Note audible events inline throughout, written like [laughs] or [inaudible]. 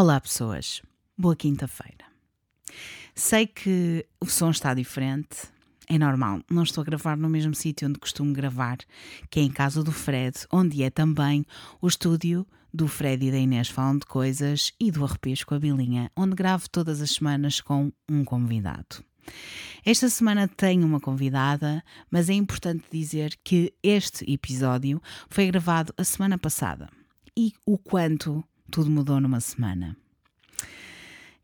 Olá, pessoas. Boa quinta-feira. Sei que o som está diferente. É normal, não estou a gravar no mesmo sítio onde costumo gravar, que é em casa do Fred, onde é também o estúdio do Fred e da Inês Falam de Coisas e do Arrepios com a Bilinha, onde gravo todas as semanas com um convidado. Esta semana tenho uma convidada, mas é importante dizer que este episódio foi gravado a semana passada. E o quanto tudo mudou numa semana.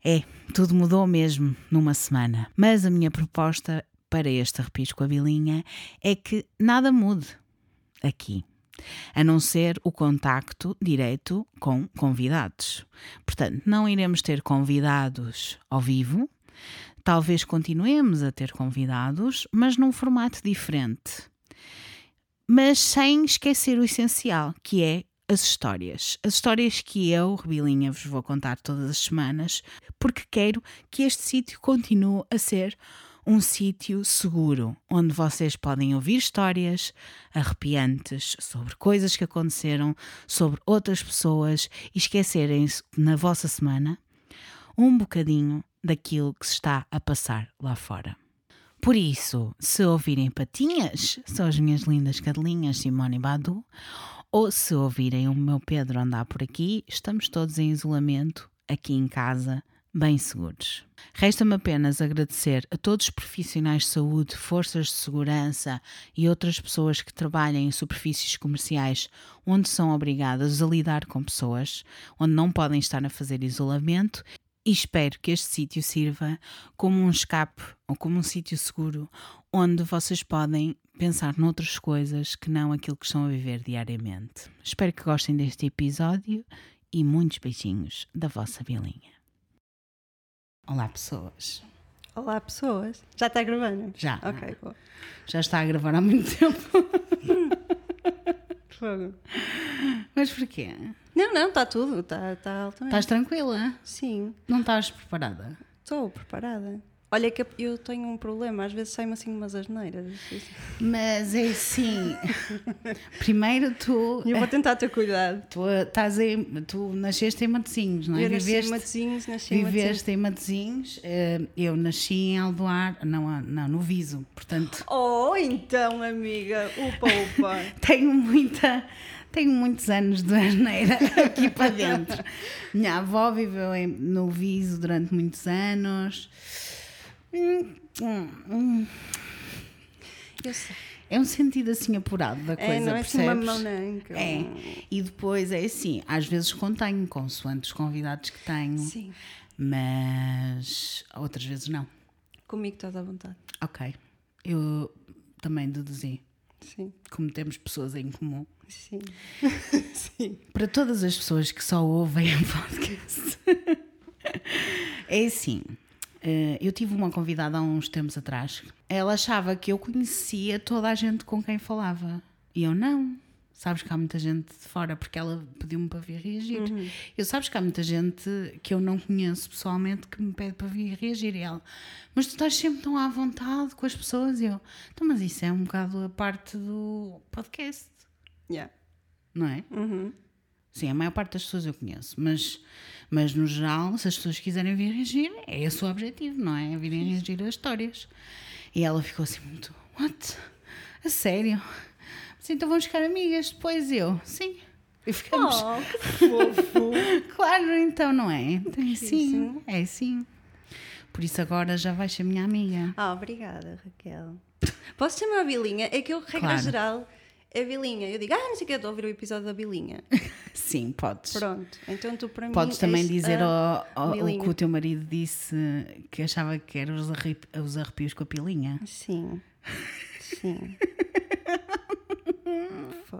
É, tudo mudou mesmo numa semana. Mas a minha proposta para este arrepios com a Bilinha é que nada mude aqui. A não ser o contacto direto com convidados. Portanto, não iremos ter convidados ao vivo, talvez continuemos a ter convidados, mas num formato diferente. Mas sem esquecer o essencial, que é as histórias. As histórias que eu, Rebilinha, vos vou contar todas as semanas, porque quero que este sítio continue a ser um sítio seguro, onde vocês podem ouvir histórias arrepiantes sobre coisas que aconteceram, sobre outras pessoas e esquecerem-se na vossa semana um bocadinho daquilo que se está a passar lá fora. Por isso, se ouvirem patinhas, são as minhas lindas cadelinhas Simone e Badu, ou se ouvirem o meu Pedro andar por aqui, estamos todos em isolamento, aqui em casa, bem seguros. Resta-me apenas agradecer a todos os profissionais de saúde, forças de segurança e outras pessoas que trabalham em superfícies comerciais onde são obrigadas a lidar com pessoas, onde não podem estar a fazer isolamento e espero que este sítio sirva como um escape ou como um sítio seguro onde vocês podem pensar noutras coisas que não aquilo que estão a viver diariamente. Espero que gostem deste episódio e muitos beijinhos da vossa Bilinha. Olá, pessoas. Olá, pessoas. Já está gravando? Já. Ok, boa. Já está a gravar há muito tempo. [laughs] Fogo. Mas porquê? Não, não, está tudo. Está está altamente. Estás tranquila? Sim, Não estás preparada? estou preparada. Olha que eu tenho um problema, às vezes saem-me assim umas asneiras. Mas é assim. Primeiro tu. Eu vou tentar ter cuidado. Tu, estás em, tu nasceste em Matosinhos, não é? Eu nasci em Viveste- Matosinhos, nasci em Matosinhos. Viveste em Matosinhos, eh, eu nasci em Aldoar, não, ah, não, no Viso, portanto Oh, então, amiga, upa, upa. [laughs] tenho muita, tenho muitos anos de asneira [laughs] aqui para dentro. Minha avó viveu em- no Viso durante muitos anos. Eu sei. É um sentido assim apurado da coisa, É, não é assim uma percebes? mão que eu- É, e depois é assim, às vezes contenho, consoante os convidados que tenho, Sim, mas outras vezes não. comigo estás à vontade. Ok. Eu também deduzi. Sim, Como temos pessoas em comum. sim. [laughs] sim. Para todas as pessoas que só ouvem o podcast. [laughs] é assim. Eh, Eu tive uma convidada há uns tempos atrás. Ela achava que eu conhecia toda a gente com quem falava. E eu não. Sabes que há muita gente de fora, porque ela pediu-me para vir reagir. Eu sabes que há muita gente que eu não conheço pessoalmente que me pede para vir reagir. E ela, mas tu estás sempre tão à vontade com as pessoas. E eu, então, mas isso é um bocado a parte do podcast, Yeah. não é? Uhum. Sim, a maior parte das pessoas eu conheço, mas, mas no geral, se as pessoas quiserem vir reagir, é esse o objetivo, não é? Virem reagir a histórias. E ela ficou assim muito, what? A sério? Mas então vamos ficar amigas depois eu, sim. E ficamos, Oh, que fofo. [laughs] claro, então não é? Então, é sim, é sim. Por isso agora já vais ser minha amiga. Ah, obrigada, Raquel. Posso chamar a Bilinha? É que eu, regra Claro. geral, é Bilinha. Eu digo, ah, não sei o que, estou a ouvir o episódio da Bilinha. [laughs] Sim, podes. Pronto, então tu para mim. Podes também dizer a ao, ao- o que o teu marido disse que achava que eram os, arrep- os arrepios com a pilinha. Sim, sim. [laughs] Foi.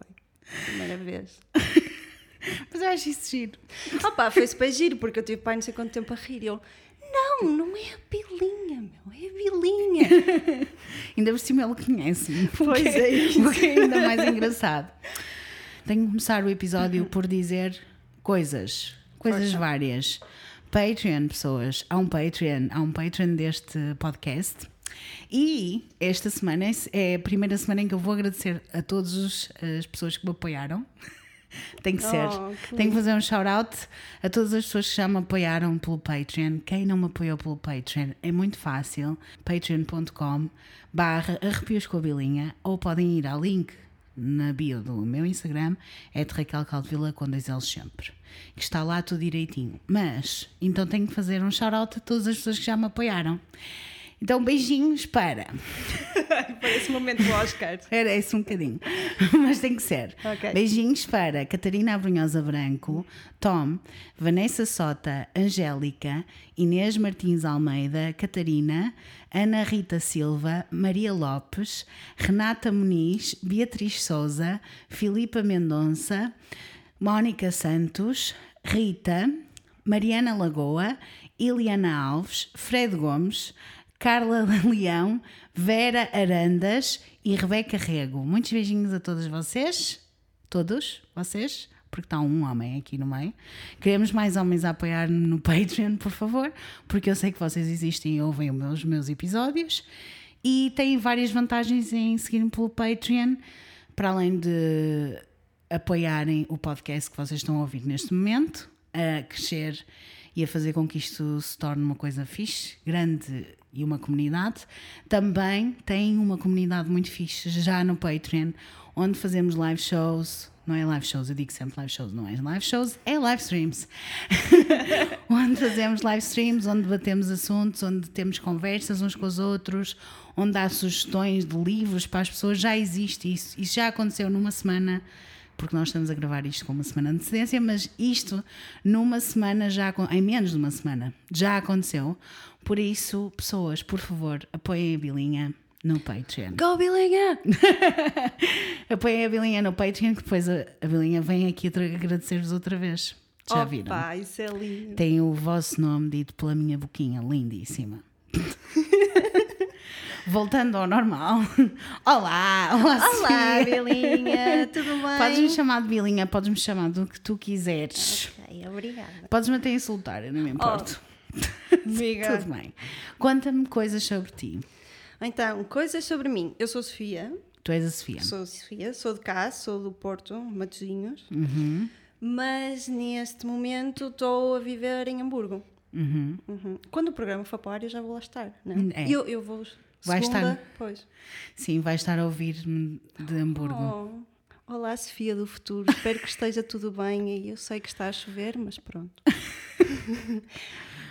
Primeira vez. Mas eu acho isso giro. Opa, foi super giro, porque eu tive pai não sei quanto tempo a rir. E eu, não, não é a Bilinha, meu, é a Bilinha. [laughs] Ainda por cima ele conhece-me. Pois é [laughs] isso. O que é ainda mais engraçado. Tenho que começar o episódio por dizer coisas. Coisas Força. várias. Patreon, pessoas. Há um Patreon. Há um Patreon deste podcast. E esta semana é- é a primeira semana em que eu vou agradecer a todas as pessoas que me apoiaram. Tem que ser. Oh, que Tenho que fazer um shout-out a todas as pessoas que já me apoiaram pelo Patreon. Quem não me apoiou pelo Patreon é muito fácil. patreon.com barra arrepios com a bilinha ou podem ir ao link na bio do meu Instagram é de Raquel Caldevila com dois L's sempre. Que está lá tudo direitinho. Mas, então tenho que fazer um shout-out a todas as pessoas que já me apoiaram. Então, beijinhos para. [laughs] Parece o momento do Oscar. Era esse um bocadinho. [laughs] Mas tem que ser. Ok. Beijinhos para Catarina Abrunhosa Branco, Tom, Vanessa Sota, Angélica, Inês Martins Almeida, Catarina, Ana Rita Silva, Maria Lopes, Renata Muniz, Beatriz Souza, Filipa Mendonça, Mónica Santos, Rita, Mariana Lagoa, Iliana Alves, Fred Gomes, Carla [laughs] Leão, Vera Arandas e Rebeca Rego. Muitos beijinhos a todos vocês. Todos vocês, porque está um homem aqui no meio. Queremos mais homens a apoiar no [laughs] Patreon, por favor, porque eu sei que vocês existem e ouvem os meus, episódios. E têm várias vantagens em seguirem pelo Patreon, para além de apoiarem o podcast que vocês estão a ouvir neste momento, a crescer e a fazer com que isto se torne uma coisa fixe, grande e uma comunidade. Também tem uma comunidade muito fixe já no Patreon, onde fazemos live shows. Não é live shows, eu digo sempre live shows, não é live shows, é live streams. [laughs] onde fazemos live streams, onde debatemos assuntos, onde temos conversas uns com os outros, onde há sugestões de livros para as pessoas. Já existe isso. Isso já aconteceu numa semana porque nós estamos a gravar isto com uma semana de antecedência, mas isto numa semana já, em menos de uma semana, já aconteceu. Por isso, pessoas, por favor, apoiem a Bilinha no Patreon. Go, Bilinha! [laughs] apoiem a Bilinha no Patreon, que depois a, a Bilinha vem aqui agradecer-vos outra vez. Já viram? Opa, isso é lindo. Tem o vosso nome dito pela minha boquinha, lindíssima. [laughs] Voltando ao normal. [laughs] Olá, olá, Olá, Sofia. Bilinha, [laughs] tudo bem? Podes-me chamar de Bilinha, podes-me chamar do que tu quiseres. Ok, obrigada. Podes-me até insultar, eu não me importo. [laughs] Amiga. Tudo bem. Conta-me coisas sobre ti. Então, coisas sobre mim. Eu sou Sofia, Tu és a Sofia. sou Sofia, sou de cá, sou do Porto, Matosinhos, Uhum. mas neste momento estou a viver em Hamburgo. Uhum. Uhum. Quando o programa for para o ar, eu já vou lá estar, não É. Eu, eu vou Vai segunda, estar. Pois. Sim, vais estar a ouvir-me de Hamburgo. Oh, olá, Sofia do futuro. [laughs] Espero que esteja tudo bem. E eu sei que está a chover, mas pronto. [laughs]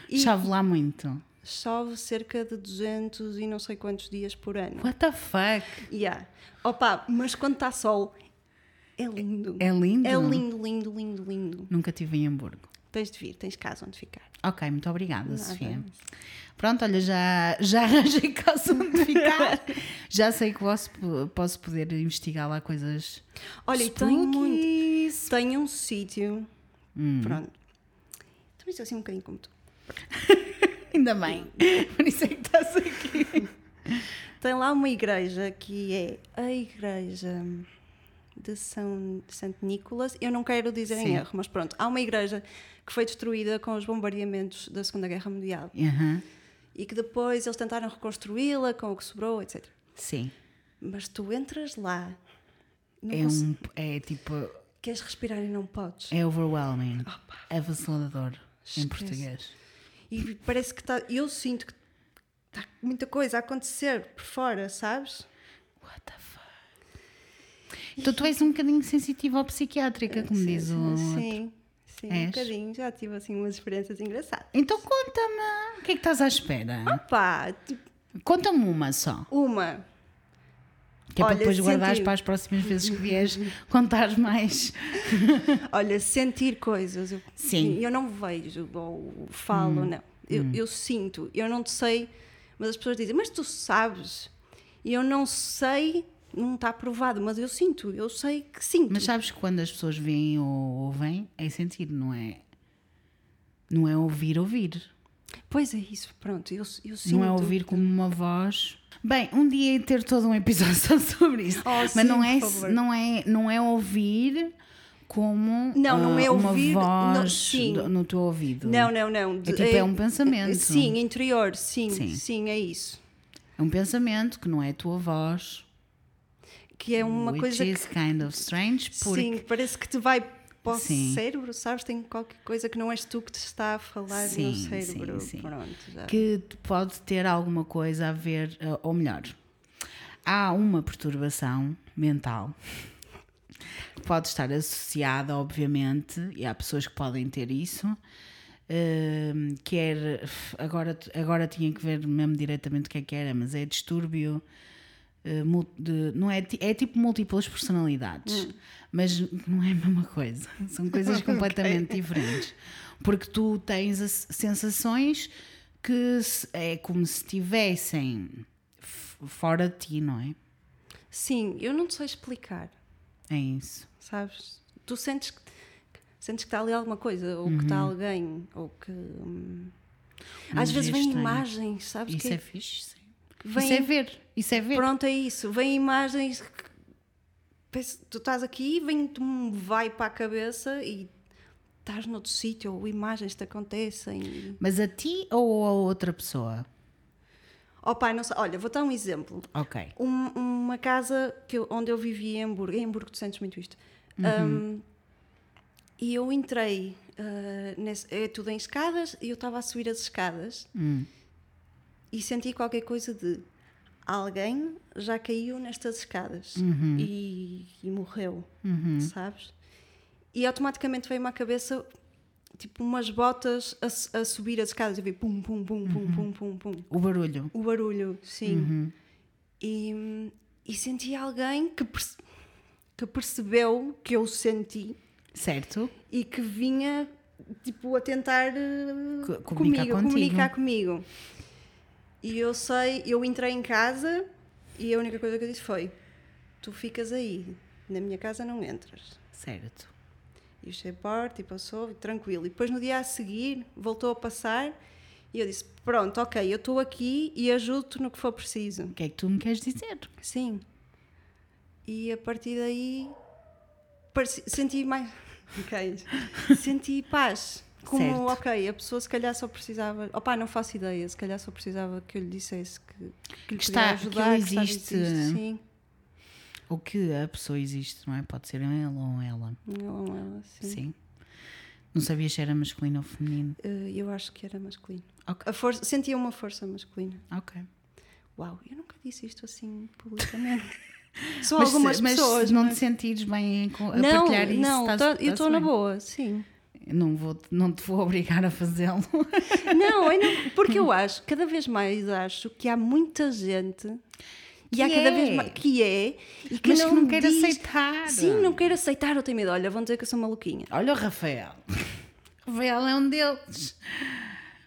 e Chove lá muito. chove cerca de 200 e não sei quantos dias por ano. What the fuck? Yeah. Opa, mas quando está sol, é lindo. É lindo? É lindo, lindo, lindo, lindo. Nunca estive em Hamburgo. Tens de vir, tens casa onde ficar. Ok, muito obrigada, Nada. Sofia. Pronto, olha, já, já arranjei casa onde ficar. [laughs] já sei que posso, posso poder investigar lá coisas. Olha, e tenho muito. Tenho um sítio. Hum. Pronto. Também sou assim um bocadinho como tu. [laughs] Ainda bem. Por isso é que estás aqui. Tem lá uma igreja que é a igreja de São de Santo Nicolas. Eu não quero dizer Sim. em erro, mas pronto. Há uma igreja que foi destruída com os bombardeamentos da Segunda Guerra Mundial Aham, e que depois eles tentaram reconstruí-la com o que sobrou, etc. Sim. Mas tu entras lá, É cons- um. É tipo. queres respirar e não podes. É overwhelming. Opa. É avassalador em português. E parece que está. Eu sinto que está muita coisa a acontecer por fora, sabes? What the fuck? Então tu és um bocadinho sensitiva ao psiquiátrica, como Sim, diz o. outro. Sim, sim, És? um bocadinho. Já tive assim umas experiências engraçadas. Então conta-me. O que é que estás à espera? Tipo, Conta-me uma só. uma. Que é para Olha, depois guardares senti- para as próximas vezes que vieres contar mais. [laughs] Olha, sentir coisas. Eu, Sim. Hum. Eu não vejo ou falo, não. Eu, eu sinto. Eu não sei, mas as pessoas dizem, mas tu sabes. E eu não sei, não está provado, mas eu sinto. Eu sei que sinto. Mas sabes que quando as pessoas veem ou ouvem, é sentir, não é? Não é ouvir, ouvir. Pois é isso, pronto. Eu, eu sinto. Não é ouvir como uma voz. Bem, um dia ia ter todo um episódio [laughs] só sobre isso. Oh, Mas sim, não, é, não, é, não é ouvir como Não, não é ouvir, uma não, voz sim. do- no teu ouvido. Não, não, não. É tipo, é um pensamento. Sim, interior, sim, Sim. sim, é isso. É um pensamento que não é a tua voz. Que é uma Which coisa is que, kind of strange, porque sim, parece que te vai para o Sim. cérebro, sabes? Tem qualquer coisa que não és tu que te está a falar Sim, no sim, cérebro. sim. Pronto, já. que pode ter alguma coisa a ver, eh, ou melhor, há uma perturbação mental que pode estar associada, obviamente, e há pessoas que podem ter isso. ehm, que era, agora, agora tinha que ver mesmo diretamente o que é que era, mas é distúrbio de- não é, é tipo múltiplas personalidades, mas não é a mesma coisa, [laughs] são coisas [laughs] completamente diferentes. Porque tu tens as sensações que é como se estivessem fora de ti, não é? Sim, eu não te sei explicar, É isso. sabes? Tu sentes que, sentes que está ali alguma coisa, ou que está alguém, ou que. hum, Às vezes é vêm estranho. imagens, sabes? Isso que é fixe. sim. Vem- Isso é ver. Isso é ver. Pronto, é isso. Vêm imagens que tu estás aqui, vem-te um vai para a cabeça e estás noutro sítio, ou imagens te acontecem. Mas a ti ou a outra pessoa? Oh pai, não sei. Olha, vou dar um exemplo. Ok. Um- uma casa que eu- onde eu vivia em Hamburgo, em Hamburgo tu sentes muito isto. Um, e eu entrei, uh, nesse- é tudo em escadas, e eu estava a subir as escadas Hum. E senti qualquer coisa de alguém já caiu nestas escadas e, e morreu, sabes? E automaticamente veio-me à cabeça tipo umas botas a, a subir as escadas, eu vi pum, pum, pum, pum, pum, pum, pum. O barulho. O barulho, sim. E, e senti alguém que, perce- que percebeu que eu senti Certo? e que vinha tipo a tentar eh, Co- comunicar comigo, contigo. comunicar comigo. E eu sei, eu entrei em casa e a única coisa que eu disse foi: Tu ficas aí, na minha casa não entras. Certo. E fechei a porta e passou, e tranquilo. E depois no dia a seguir voltou a passar e eu disse: Pronto, ok, eu estou aqui e ajudo-te no que for preciso. O que é que tu me queres dizer? Sim. E a partir daí pareci- senti mais. [laughs] Ok. senti paz. Como, Certo. ok, a pessoa se calhar só precisava. Opá, não faço ideia. Se calhar só precisava que eu lhe dissesse que, que lhe Que está- ajudar. que ele estava- existe. Sim. Ou que a pessoa existe, não é? Pode ser ele ou ela. Não, ela, sim. Sim. Não sabias se era masculino ou feminino. Eh, eu acho que era masculino. Ok. A força, sentia uma força masculina. Ok. Uau, eu nunca disse isto assim publicamente. [laughs] Só Mas, algumas mas pessoas. se não mas- te sentires bem a não, partilhar isso, não, estás- tô- eu estou na boa, sim. Não, vou, não te vou [laughs] obrigar a fazê-lo. Não, eu não, porque eu [laughs] acho, cada vez mais acho que há muita gente e Que há cada é. vez mais que é e que Mas não, que não quer aceitar. Sim, não quer aceitar, eu tenho medo. Olha, vão dizer que eu sou maluquinha. Olha o Rafael. [laughs] Rafael é um deles.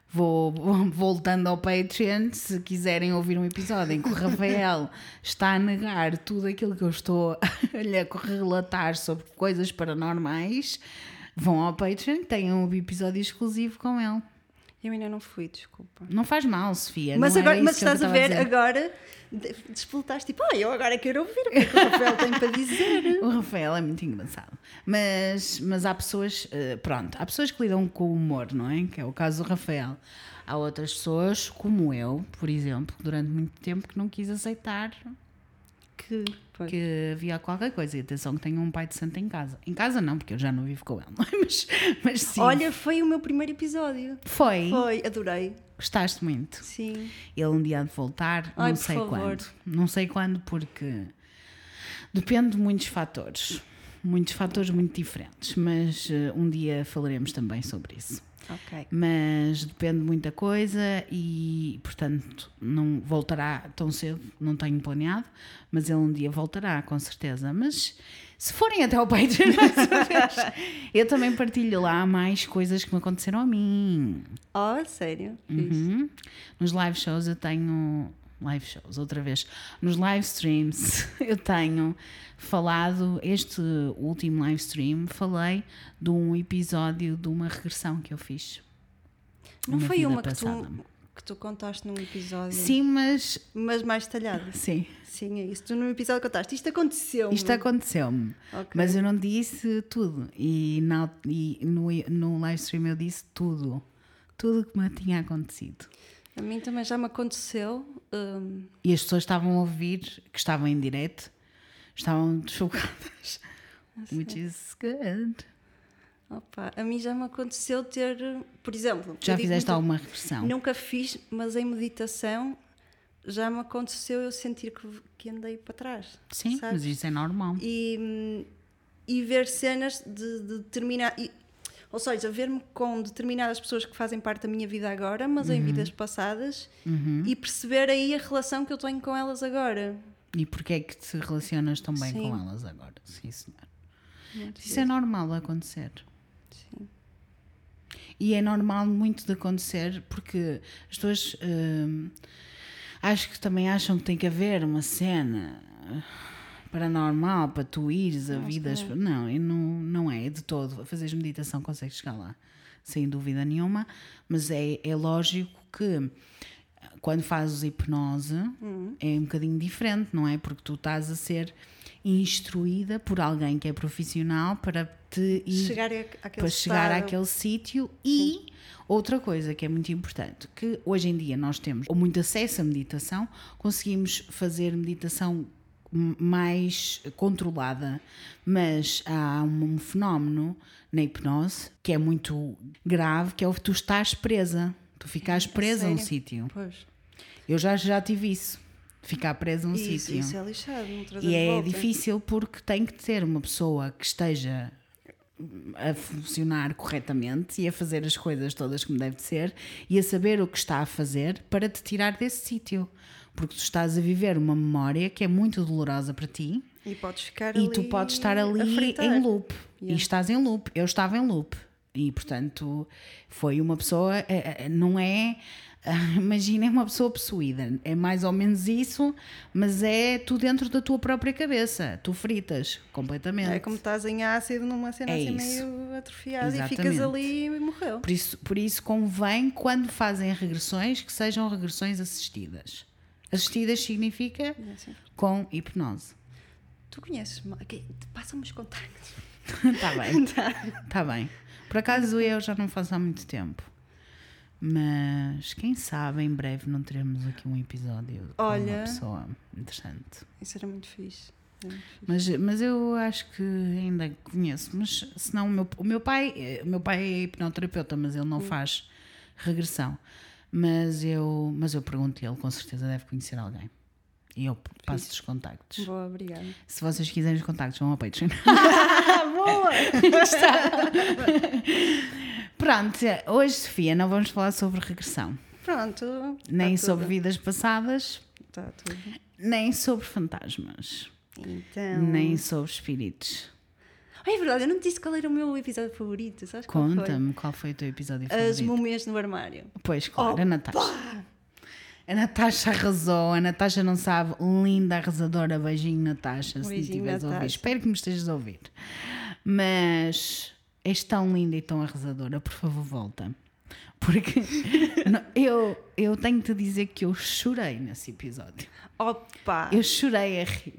Vou, voltando ao Patreon, se quiserem ouvir um episódio em que o Rafael está a negar tudo aquilo que eu estou a lhe relatar sobre coisas paranormais, vão ao Patreon, têm um episódio exclusivo com ele. Eu ainda não fui, desculpa. Não faz mal, Sofia. Mas, agora, mas estás a ver, dizer. agora de- despoletaste tipo, ah, eu agora quero ouvir o que é que o Rafael tem para dizer. [laughs] O Rafael é muito engraçado. Mas, mas há pessoas, eh, pronto, há pessoas que lidam com o humor, não é? Que é o caso do Rafael. Há outras pessoas, como eu, por exemplo, que durante muito tempo que não quis aceitar Que, pois. que havia qualquer coisa. E atenção que tenho um pai de santo em casa. Em casa não, porque eu já não vivo com ele. [laughs] é? Mas, mas sim. Olha, foi o meu primeiro episódio. foi. Foi, adorei. Gostaste muito. Sim. Ele um dia há de voltar, Ai, não sei favor. quando. Não sei quando, porque depende de muitos fatores. Muitos fatores muito diferentes, mas eh, um dia falaremos também sobre isso. Ok. Mas depende de muita coisa e, portanto, não voltará tão cedo, não tenho planeado, mas ele um dia voltará, com certeza. Mas se forem até ao Patreon, mais uma vez, eu também partilho lá mais coisas que me aconteceram a mim. Oh, sério? Uhum. Nos live shows eu tenho. Live shows, outra vez. Nos live streams [laughs] eu tenho falado. Este último live stream falei de um episódio de uma regressão que eu fiz. Não foi uma que tu, que tu contaste num episódio, Sim, mas. mas mais detalhada. Sim, Sim, é isso. Tu num episódio contaste. Isto aconteceu. isto aconteceu-me. Ok. Mas eu não disse tudo. E, na, e no, no live stream eu disse tudo. Tudo que me tinha acontecido. A mim também já me aconteceu. hum, E as pessoas estavam a ouvir, que estavam em direto, estavam chocadas. Which is good. Opa, a mim já me aconteceu ter, por exemplo. Já fizeste alguma regressão? Nunca fiz, mas em meditação já me aconteceu eu sentir que, que andei para trás. Sim, sabes? mas isso é normal. E, e ver cenas de, de determinar. E, ou seja, ver-me com determinadas pessoas que fazem parte da minha vida agora, mas uhum. em vidas passadas, uhum. e perceber aí a relação que eu tenho com elas agora. E porquê é que te relacionas tão bem Sim. com elas agora? Sim, senhor. Muito Isso é normal acontecer. Sim. E é normal muito de acontecer porque as pessoas hum, acho que também acham que tem que haver uma cena paranormal para tu ires a vidas. É. Não, não, não é de todo. Fazeres meditação consegues chegar lá, sem dúvida nenhuma, mas é, é lógico que quando fazes hipnose uhum. é um bocadinho diferente, não é? Porque tu estás a ser instruída por alguém que é profissional para te ir chegar para chegar àquele sítio e outra coisa que é muito importante que hoje em dia nós temos muito acesso à meditação conseguimos fazer meditação mais controlada. Mas há um fenómeno na hipnose que é muito grave que é o que tu estás presa. Tu ficas presa a um sítio. Eu já já tive isso. Ficar preso num sítio. Isso é lixado, E é difícil porque tem que ter uma pessoa que esteja a funcionar corretamente e a fazer as coisas todas como deve ser e a saber o que está a fazer para te tirar desse sítio. Porque tu estás a viver uma memória que é muito dolorosa para ti. E podes ficar E tu podes estar ali em loop. Yeah. E estás em loop. Eu estava em loop. E portanto foi uma pessoa. Eh, eh, não é [laughs] Imaginem uma pessoa possuída, é mais ou menos isso, mas é tu dentro da tua própria cabeça, tu fritas completamente. É como estás em ácido numa cena é assim isso. meio atrofiada Exatamente. e ficas ali e morreu. Por isso, por isso convém, quando fazem regressões, que sejam regressões assistidas. Assistidas significa é com hipnose. Tu conheces, passa-me os contactos. Está [laughs] bem, está [laughs] tá bem. Por acaso eu já não faço há muito tempo. Mas quem sabe em breve não teremos aqui um episódio Olha, com uma pessoa interessante. Isso era muito fixe. Mas, mas eu acho que ainda conheço. Mas senão o meu, o meu pai, o meu pai é hipnoterapeuta, mas ele não hum. faz regressão. Mas eu, mas eu pergunto ele, com certeza deve conhecer alguém. E eu passo os contactos. Boa, obrigada. Se vocês quiserem os contactos, vão ao Patreon. [laughs] [laughs] Boa! Pronto, hoje, Sofia, não vamos falar sobre regressão. Pronto. Nem tá sobre tudo. vidas passadas. Está tudo. Nem sobre fantasmas. Então. Nem sobre espíritos. É verdade, eu não te disse qual era o meu episódio favorito. Conta-me qual, qual foi o teu episódio favorito. As múmias no armário. Pois, claro, oh, a Natasha. A Natasha arrasou, a Natasha não sabe, linda arrasadora. Beijinho, Natasha, se Beijinho, me estiveres a ouvir. Espero que me estejas a ouvir. Mas és tão linda e tão arrasadora, por favor, volta. Porque [laughs] eu, eu tenho te dizer que eu chorei nesse episódio. Opa! Eu chorei a rir.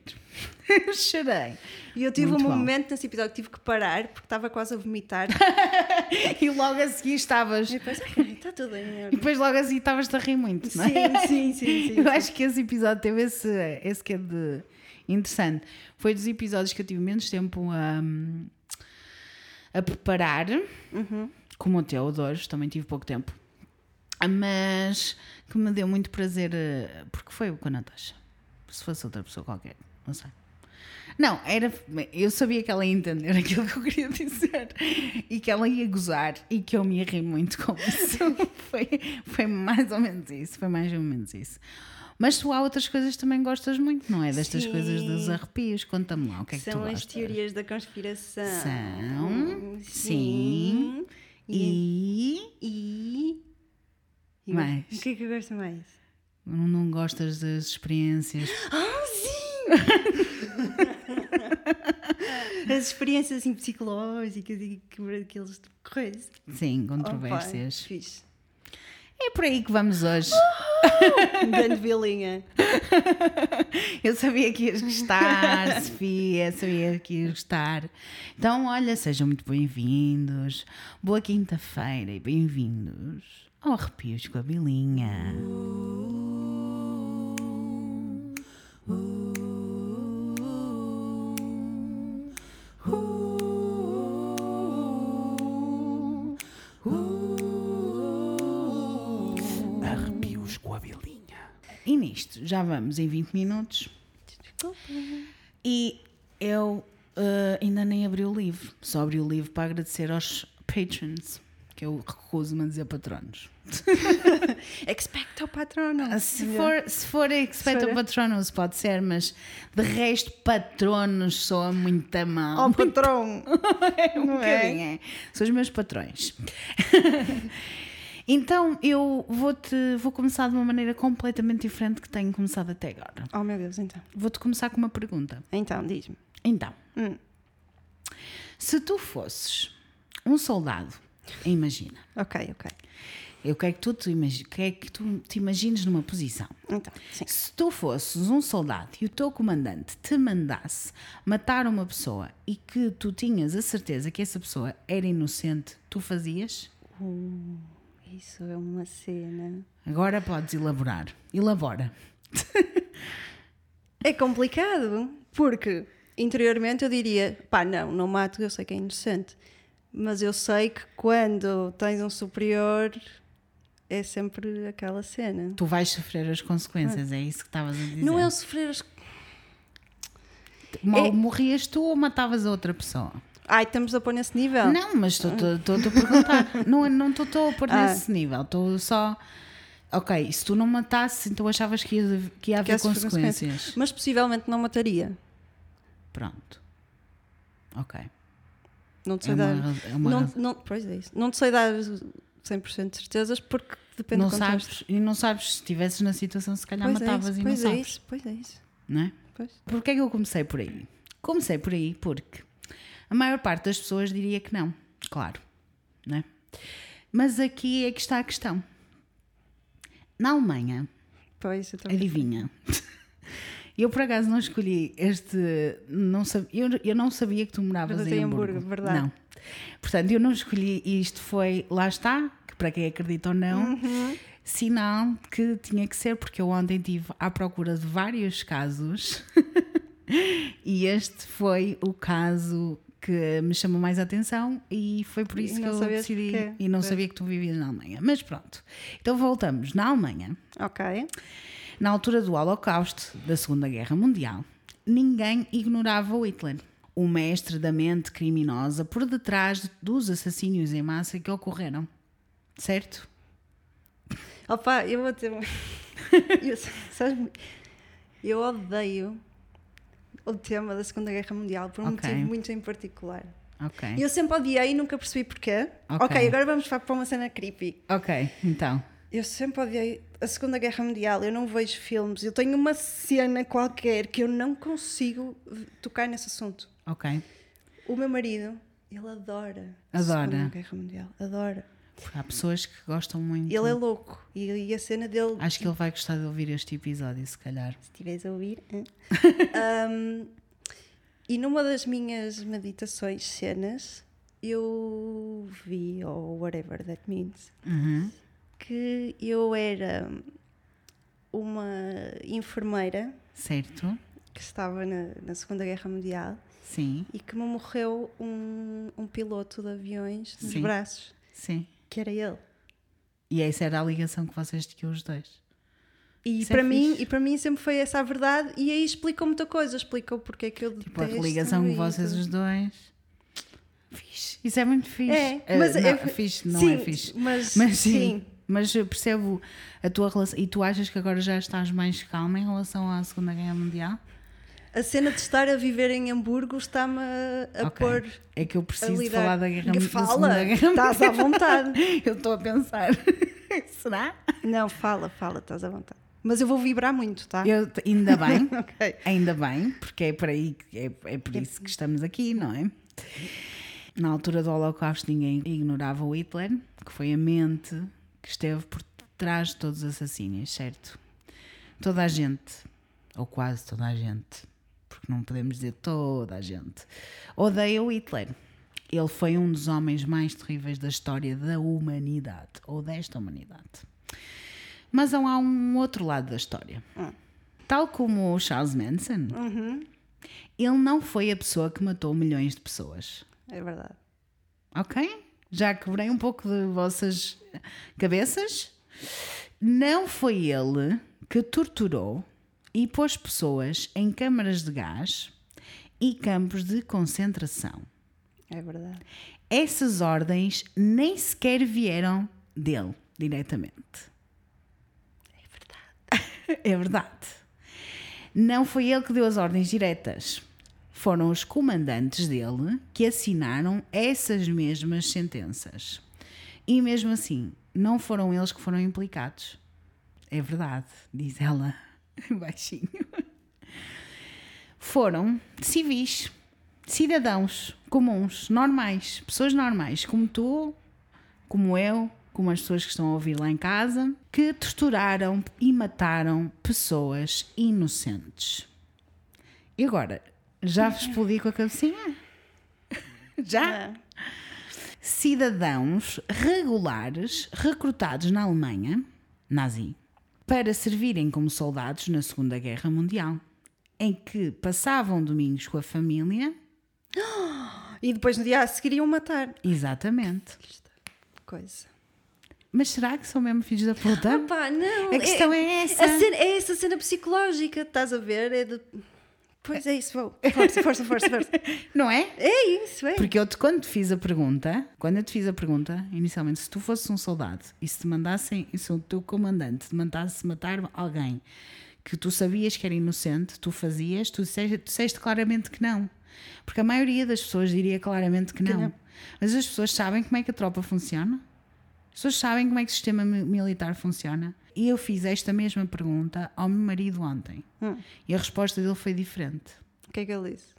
[laughs] Eu chorei. E eu tive Muito um bom. momento nesse episódio que tive que parar porque estava quase a vomitar. [laughs] e logo a seguir estavas. E depois, está tudo bem. E depois logo a seguir estavas a rir muito, não é? Sim, sim, sim. sim eu sim. acho que esse episódio teve esse, esse que é de interessante. Foi dos episódios que eu tive menos tempo a. Um, a preparar, uhum. Como o teu, adoro, também tive pouco tempo, mas que me deu muito prazer, eh, porque foi com a Natasha. Se fosse outra pessoa qualquer, não sei. Não, era. Eu sabia que ela ia entender [laughs] aquilo que eu queria dizer e que ela ia gozar e que eu me rir muito com isso. [laughs] foi, foi mais ou menos isso. Foi mais ou menos isso. Mas tu há outras coisas que também gostas muito, não é? Destas sim. coisas dos arrepios. Conta-me lá, o que é que São tu gostas? São as teorias da conspiração. São, sim. sim. E... E... e... Mais? O que é que eu gosto mais? Não, não gostas das experiências? Ah, sim! [laughs] As experiências assim, psicológicas e aqueles coisas. Sim, controvérsias. Opa, fixe. É por aí que vamos hoje. Uh, grande vilinha. [laughs] Eu sabia que ias gostar, [laughs] Sofia, sabia que ias gostar. Então, olha, sejam muito bem-vindos. Boa quinta-feira e bem-vindos ao Arrepios com a Bilinha. E nisto, já vamos em 20 minutos. E eu uh, ainda nem abri o livro. Só abri o livro para agradecer aos patrons, que eu recuso-me a dizer patronos. [laughs] expecto patronos. Se for, se for expecto patronos, pode ser, mas de resto, patronos soa muito a mal. Oh, patrão! [laughs] É um Não é? bocadinho, é? São os meus patrões. [laughs] então eu vou-te vou começar de uma maneira completamente diferente que tenho começado até agora. Oh, meu Deus, então. Vou-te começar com uma pergunta. Então, diz-me. Então, Hum. se tu fosses um soldado, imagina, Ok, ok. eu quero que tu te, imagi quero que tu te imagines numa posição. Então, sim. Se tu fosses um soldado e o teu comandante te mandasse matar uma pessoa e que tu tinhas a certeza que essa pessoa era inocente, tu fazias? Isso é uma cena. Agora podes elaborar. Elabora. [laughs] É complicado, porque interiormente eu diria: pá, não, não mato, eu sei que é inocente. Mas eu sei que quando tens um superior é sempre aquela cena. Tu vais sofrer as consequências, é isso que estavas a dizer. Não é o sofrer as. Mal é- morrias tu ou matavas a outra pessoa? Ai, estamos a pôr nesse nível? Não, mas estou-te a perguntar. [laughs] não não estou a pôr Ah. nesse nível. Estou só. Ok, se tu não matasses, então achavas que ia, que ia haver essas consequências. Mas possivelmente não mataria. Pronto. Ok. Não te É sei uma, dar. raz- é uma Não, não, pois é isso. Não te sei dar 100% de certezas porque depende não do contexto. sabes, e não sabes se estivesses na situação, se calhar Pois é matavas isso, e não pois é sabes. isso, pois é isso. Não é? Pois. Porquê é que eu comecei por aí? Comecei por aí porque a maior parte das pessoas diria que não, claro, não é? Mas aqui é que está a questão. Na Alemanha, Pois, eu adivinha, [laughs] eu por acaso não escolhi este, não sab, eu, eu não sabia que tu moravas Moravas em em Hamburgo, Hamburgo, verdade. Não. Portanto, eu não escolhi isto, foi, lá está, que para quem acredita ou não, Uhum. sinal que tinha que ser, porque eu ontem estive à procura de vários casos [laughs] e este foi o caso que me chamou mais a atenção e foi por isso que eu decidi porquê. e não Pois. sabia que tu vivias na Alemanha. Mas pronto. Então voltamos na Alemanha, Ok. na altura do Holocausto, da Segunda Guerra Mundial, ninguém ignorava Hitler, o mestre da mente criminosa por detrás dos assassínios em massa que ocorreram. Certo? Opa, eu vou ter. [laughs] eu, sabes, eu odeio o tema da Segunda Guerra Mundial por um Ok. motivo muito em particular. Ok. Eu sempre odiei e nunca percebi porquê. Ok. ok, agora vamos para uma cena creepy. Ok, então. Eu sempre odiei a Segunda Guerra Mundial, eu não vejo filmes, eu tenho uma cena qualquer que eu não consigo tocar nesse assunto. Ok. O meu marido, ele adora a Adora. Segunda Guerra Mundial, adora. Há pessoas que gostam muito. Ele é louco e, e a cena dele, Acho que ele vai gostar de ouvir este episódio, se calhar. se estiveres a ouvir, [laughs] hã? Um, e numa das minhas meditações cenas, eu vi, ou whatever that means, Uhum. que eu era uma enfermeira Certo? que estava na, na Segunda Guerra Mundial Sim, e que me morreu um, um piloto de aviões nos Sim. braços, sim. Que era ele. E essa era a ligação que vocês tinham os dois. E Isso é para, mim, fixe. e para mim sempre foi essa a verdade, e aí explicou muita coisa. Explicou porque é que eu Tipo, a ligação com vocês os dois. Fixe. Isso é muito fixe. É, Ah, mas não, é- fixe não sim, é fixe. Mas, [laughs] Mas sim, sim. Mas percebo a tua relação. E tu achas que agora já estás mais calma em relação à Segunda Guerra Mundial? A cena de estar a viver em Hamburgo está-me a, a Ok. pôr. É que eu preciso falar da Guerra da Fala, Guerra estás à vontade. [laughs] Eu estou a pensar. [laughs] Será? Não, fala, fala, estás à vontade. Mas eu vou vibrar muito, tá? Eu, ainda bem. [laughs] Ok. Ainda bem, porque é por aí é, é por isso que estamos aqui, não é? Na altura do Holocausto ninguém ignorava o Hitler, que foi a mente que esteve por trás de todos os assassínios, certo? Toda a gente, ou quase toda a gente, porque não podemos dizer toda a gente, odeia o Hitler. Ele foi um dos homens mais terríveis da história da humanidade, ou desta humanidade. Mas há um outro lado da história. Tal como o Charles Manson, ele não foi a pessoa que matou milhões de pessoas. É verdade. Ok? Já quebrei um pouco de vossas cabeças. Não foi ele que torturou e pôs pessoas em câmaras de gás e campos de concentração. É verdade. Essas ordens nem sequer vieram dele diretamente. É verdade. [laughs] É verdade. Não foi ele que deu as ordens diretas. Foram os comandantes dele que assinaram essas mesmas sentenças. E mesmo assim, não foram eles que foram implicados. É verdade, diz ela [laughs] baixinho. Foram civis, cidadãos comuns, normais, pessoas normais, como tu, como eu, como as pessoas que estão a ouvir lá em casa, que torturaram e mataram pessoas inocentes. E agora, já vos explodi com a cabecinha? [laughs] Já? Cidadãos regulares recrutados na Alemanha, nazi, para servirem como soldados na Segunda Guerra Mundial, em que passavam domingos com a família. [gasps] E depois no dia a seguir iam matar. Exatamente. Coisa. Mas será que são mesmo filhos da puta? [laughs] Pá, não. A questão é essa. a cena- é essa cena psicológica, estás a ver? É de. Pois é isso, vou. [laughs] Força, força, força, força. Não é? É isso, é. Porque eu te, quando te fiz a pergunta, quando eu te fiz a pergunta, inicialmente, se tu fosses um soldado e se te mandassem, e se o teu comandante te mandasse matar alguém que tu sabias que era inocente, tu fazias, tu disseste, tu disseste claramente que não. Porque a maioria das pessoas diria claramente que não. não. Mas as pessoas sabem como é que a tropa funciona? As pessoas sabem como é que o sistema mi- militar funciona? E eu fiz esta mesma pergunta ao meu marido ontem. Hum. E a resposta dele foi diferente. O que é que ele disse?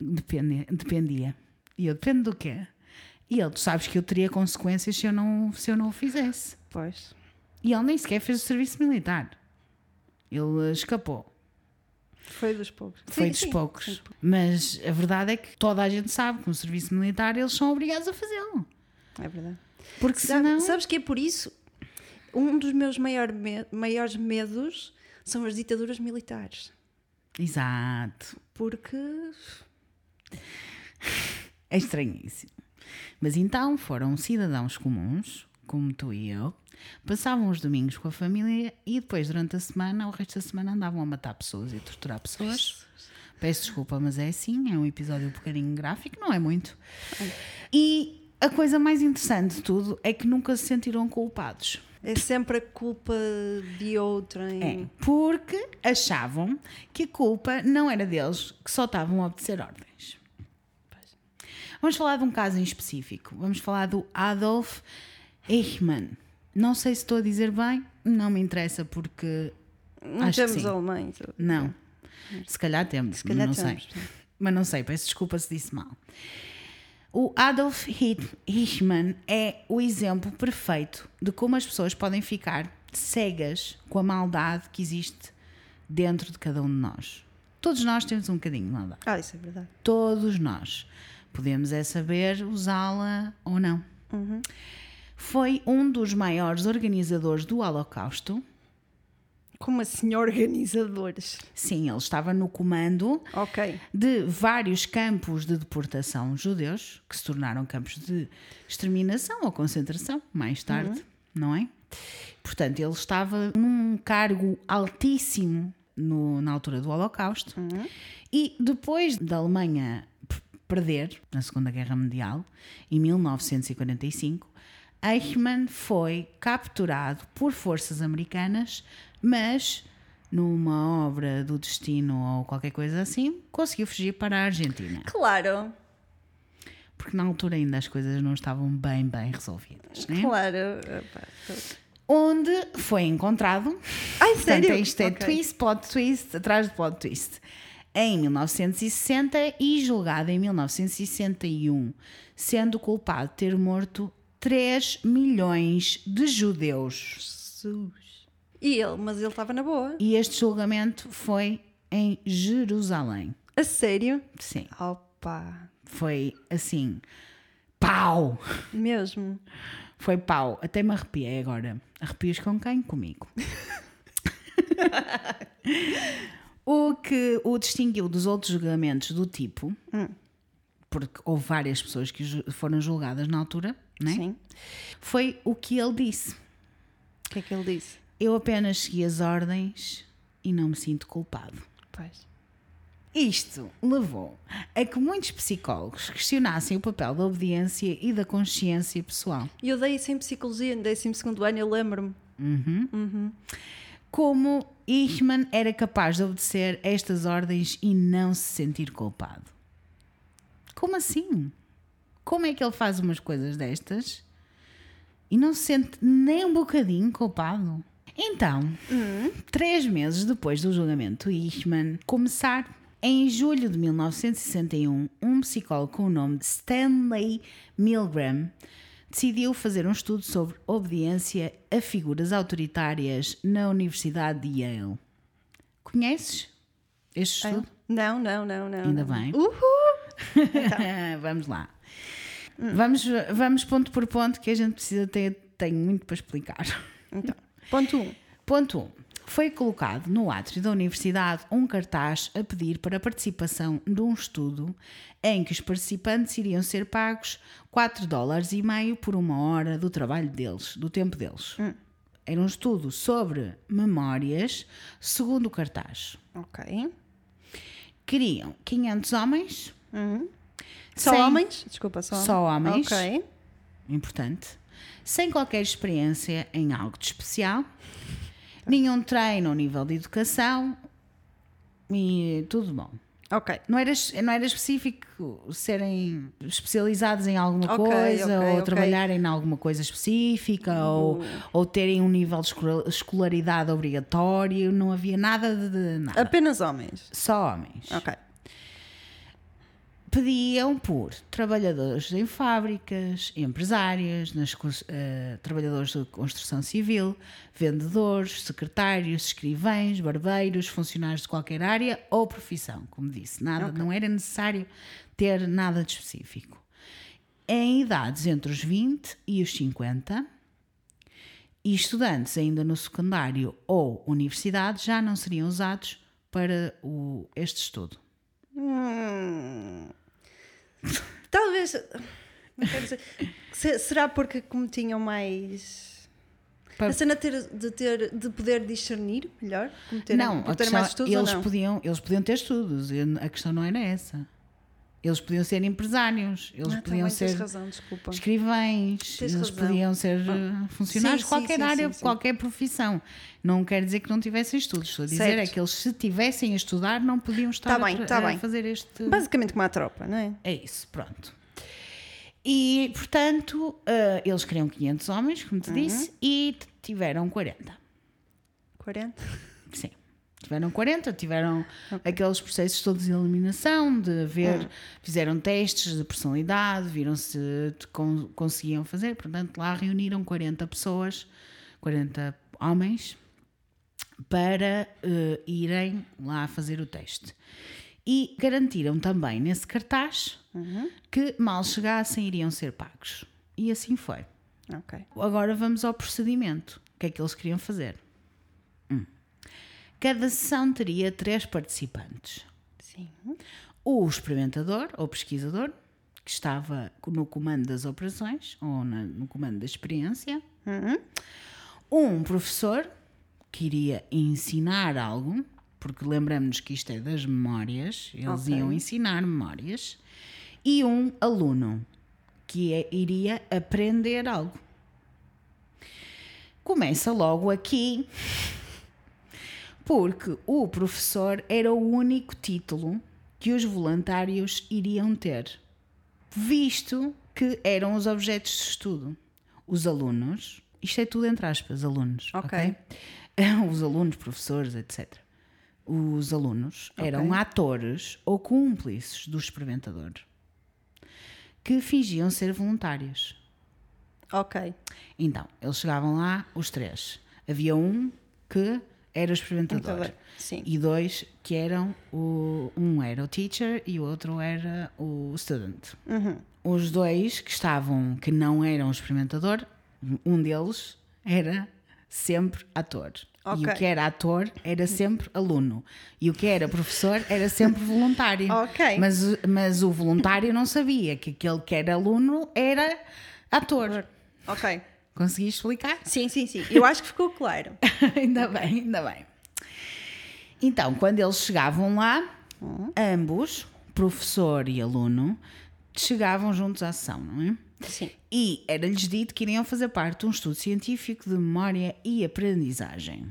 Depende, dependia. E eu, depende do quê? E ele, tu sabes que eu teria consequências se eu não, se eu não o fizesse. Pois. E ele nem sequer fez o serviço militar. Ele eh, escapou. Foi dos poucos. Foi Sim, dos sim. poucos. Mas a verdade é que toda a gente sabe que no serviço militar eles são obrigados a fazê-lo. É verdade. Porque Sabe- senão. Sabes que é por isso? Um dos meus maior me- maiores medos são as ditaduras militares. Exato. Porque. É estranhíssimo. Mas então foram cidadãos comuns, como tu e eu, passavam os domingos com a família e depois, durante a semana, o resto da semana andavam a matar pessoas e torturar pessoas. Peço desculpa, mas é assim, é um episódio um bocadinho gráfico, não é muito. E a coisa mais interessante de tudo é que nunca se sentiram culpados. É sempre a culpa de outrem. É, porque achavam que a culpa não era deles, que só estavam a obedecer ordens. Vamos falar de um caso em específico. Vamos falar do Adolf Eichmann. Não sei se estou a dizer bem, não me interessa porque Não temos alemães. não. Se calhar temos, Se calhar mas não temos. sei. Mas não sei, peço desculpa se disse mal. O Adolf Hit- Eichmann é o exemplo perfeito de como as pessoas podem ficar cegas com a maldade que existe dentro de cada um de nós. Todos nós temos um bocadinho de maldade. Ah, isso é verdade. Todos nós. Podemos é saber usá-la ou não. Foi um dos maiores organizadores do Holocausto. Como assim [laughs] organizadores? Sim, ele estava no comando Ok. de vários campos de deportação judeus, que se tornaram campos de exterminação ou concentração mais tarde, não é? Portanto, ele estava num cargo altíssimo no- na altura do Holocausto e depois da Alemanha perder na Segunda Guerra Mundial, em 1945, Eichmann foi capturado por forças americanas, mas numa obra do destino ou qualquer coisa assim, conseguiu fugir para a Argentina. Claro, Porque na altura ainda as coisas não estavam bem, bem resolvidas, né? claro. Tô- Onde foi encontrado. Ai, Portanto, sério? isto é Ok. twist, plot twist, atrás de plot twist. Em 1960 e julgado em 1961, sendo culpado de ter morto 3 milhões de judeus. Jesus. E ele, mas ele estava na boa. E este julgamento foi em Jerusalém. A sério? Sim, Opa, foi assim. Pau! mesmo. Foi pau. Até me arrepiei agora. Arrepios com quem? Comigo. [laughs] o que o distinguiu dos outros julgamentos do tipo, porque houve várias pessoas que ju- foram julgadas na altura, né? Sim. foi o que ele disse. O que é que ele disse? Eu apenas segui as ordens e não me sinto culpado. Pois. Isto levou a que muitos psicólogos questionassem o papel da obediência e da consciência pessoal. E eu dei isso em psicologia, no 12 ano, eu lembro-me. Como Eichmann era capaz de obedecer estas ordens e não se sentir culpado. Como assim? Como é que ele faz umas coisas destas e não se sente nem um bocadinho culpado? Então, três meses depois do julgamento Eichmann começar, em julho de 1961, um psicólogo com o nome de Stanley Milgram decidiu fazer um estudo sobre obediência a figuras autoritárias na Universidade de Yale. Conheces este estudo? Não, não, não, não. Ainda não. bem. Uhul! [laughs] vamos lá. Vamos, vamos ponto por ponto que a gente precisa ter, tem muito para explicar. Então, ponto 1. Um. Ponto 1. Um, foi colocado no átrio da universidade um cartaz a pedir para a participação de um estudo em que os participantes iriam ser pagos 4 dólares e meio por uma hora do trabalho deles, do tempo deles. Era um estudo sobre memórias, segundo o cartaz. Ok. Queriam 500 homens. Só sem- homens? Desculpa, só, Só homens. Ok. importante, sem qualquer experiência em algo de especial, nenhum treino ou nível de educação e tudo bom. Ok. Não era, não era específico serem especializados em alguma Ok, coisa ok, ou ok. Uhum. trabalharem em alguma coisa específica ou, ou terem um nível de escola- escolaridade obrigatório, não havia nada de, de nada. Apenas homens. Só homens. Ok. Pediam por trabalhadores em fábricas, empresários, nas, eh, trabalhadores de construção civil, vendedores, secretários, escrivães, barbeiros, funcionários de qualquer área ou profissão, como disse. Nada, Não era necessário ter nada de específico. Em idades entre os 20 e os 50, e estudantes ainda no secundário ou universidade já não seriam usados para o, este estudo. Hum. Talvez. dizer- se- será porque como tinham mais. A cena ter, de, ter, de poder discernir melhor? Como terem, não, questão, mais estudos eles, não? podiam, eles podiam ter estudos, a questão não era essa. Eles podiam ser empresários, eles Ah, tá podiam ser razão, escrivães, Tens eles razão. podiam ser eh, funcionários de qualquer sim, área, sim, sim. qualquer profissão. Não quer dizer que não tivessem estudos. Estou a dizer é Certo. que eles, se tivessem a estudar, não podiam estar Tá a bem, tra- tá a fazer este. Basicamente como a tropa, não é? É isso, pronto. E, portanto, eh, eles queriam 500 homens, como Uhum. te disse, e tiveram 40. 40? Tiveram 40, tiveram aqueles processos todos de eliminação, de ver, fizeram testes de personalidade, viram se con- conseguiam fazer. Portanto, lá reuniram 40 pessoas, 40 homens, para eh, irem lá fazer o teste. E garantiram também nesse cartaz que, mal chegassem, iriam ser pagos. E assim foi. Ok. Agora vamos ao procedimento. O que é que eles queriam fazer? Cada sessão teria três participantes. Sim. O experimentador ou pesquisador, que estava no comando das operações ou no comando da experiência. Um professor, que iria ensinar algo, porque lembramos que isto é das memórias, eles Ok. iam ensinar memórias. E um aluno, que é- iria aprender algo. Começa logo aqui, porque o professor era o único título que os voluntários iriam ter, visto que eram os objetos de estudo. Os alunos, isto é tudo entre aspas, alunos, Ok. ok? [laughs] Os alunos, professores, etc. Os alunos eram atores ou cúmplices do experimentador que fingiam ser voluntários. Ok. Então, eles chegavam lá, os três. Havia um que era o experimentador. Experimentador, sim. E dois que eram o. Um era o teacher e o outro era o student. Uhum. Os dois que estavam, que não eram o experimentador, um deles era sempre ator. E Ok. o que era ator era sempre aluno. E o que era professor era sempre voluntário. [laughs] Ok. Mas, mas o voluntário não sabia que aquele que era aluno era ator. Ok. Consegui explicar? Sim, sim, sim. Eu acho que ficou claro. [laughs] ainda bem, ainda bem. Então, quando eles chegavam lá, Hum. ambos, professor e aluno, chegavam juntos à sessão, não é? Sim. E era-lhes dito que iriam fazer parte de um estudo científico de memória e aprendizagem.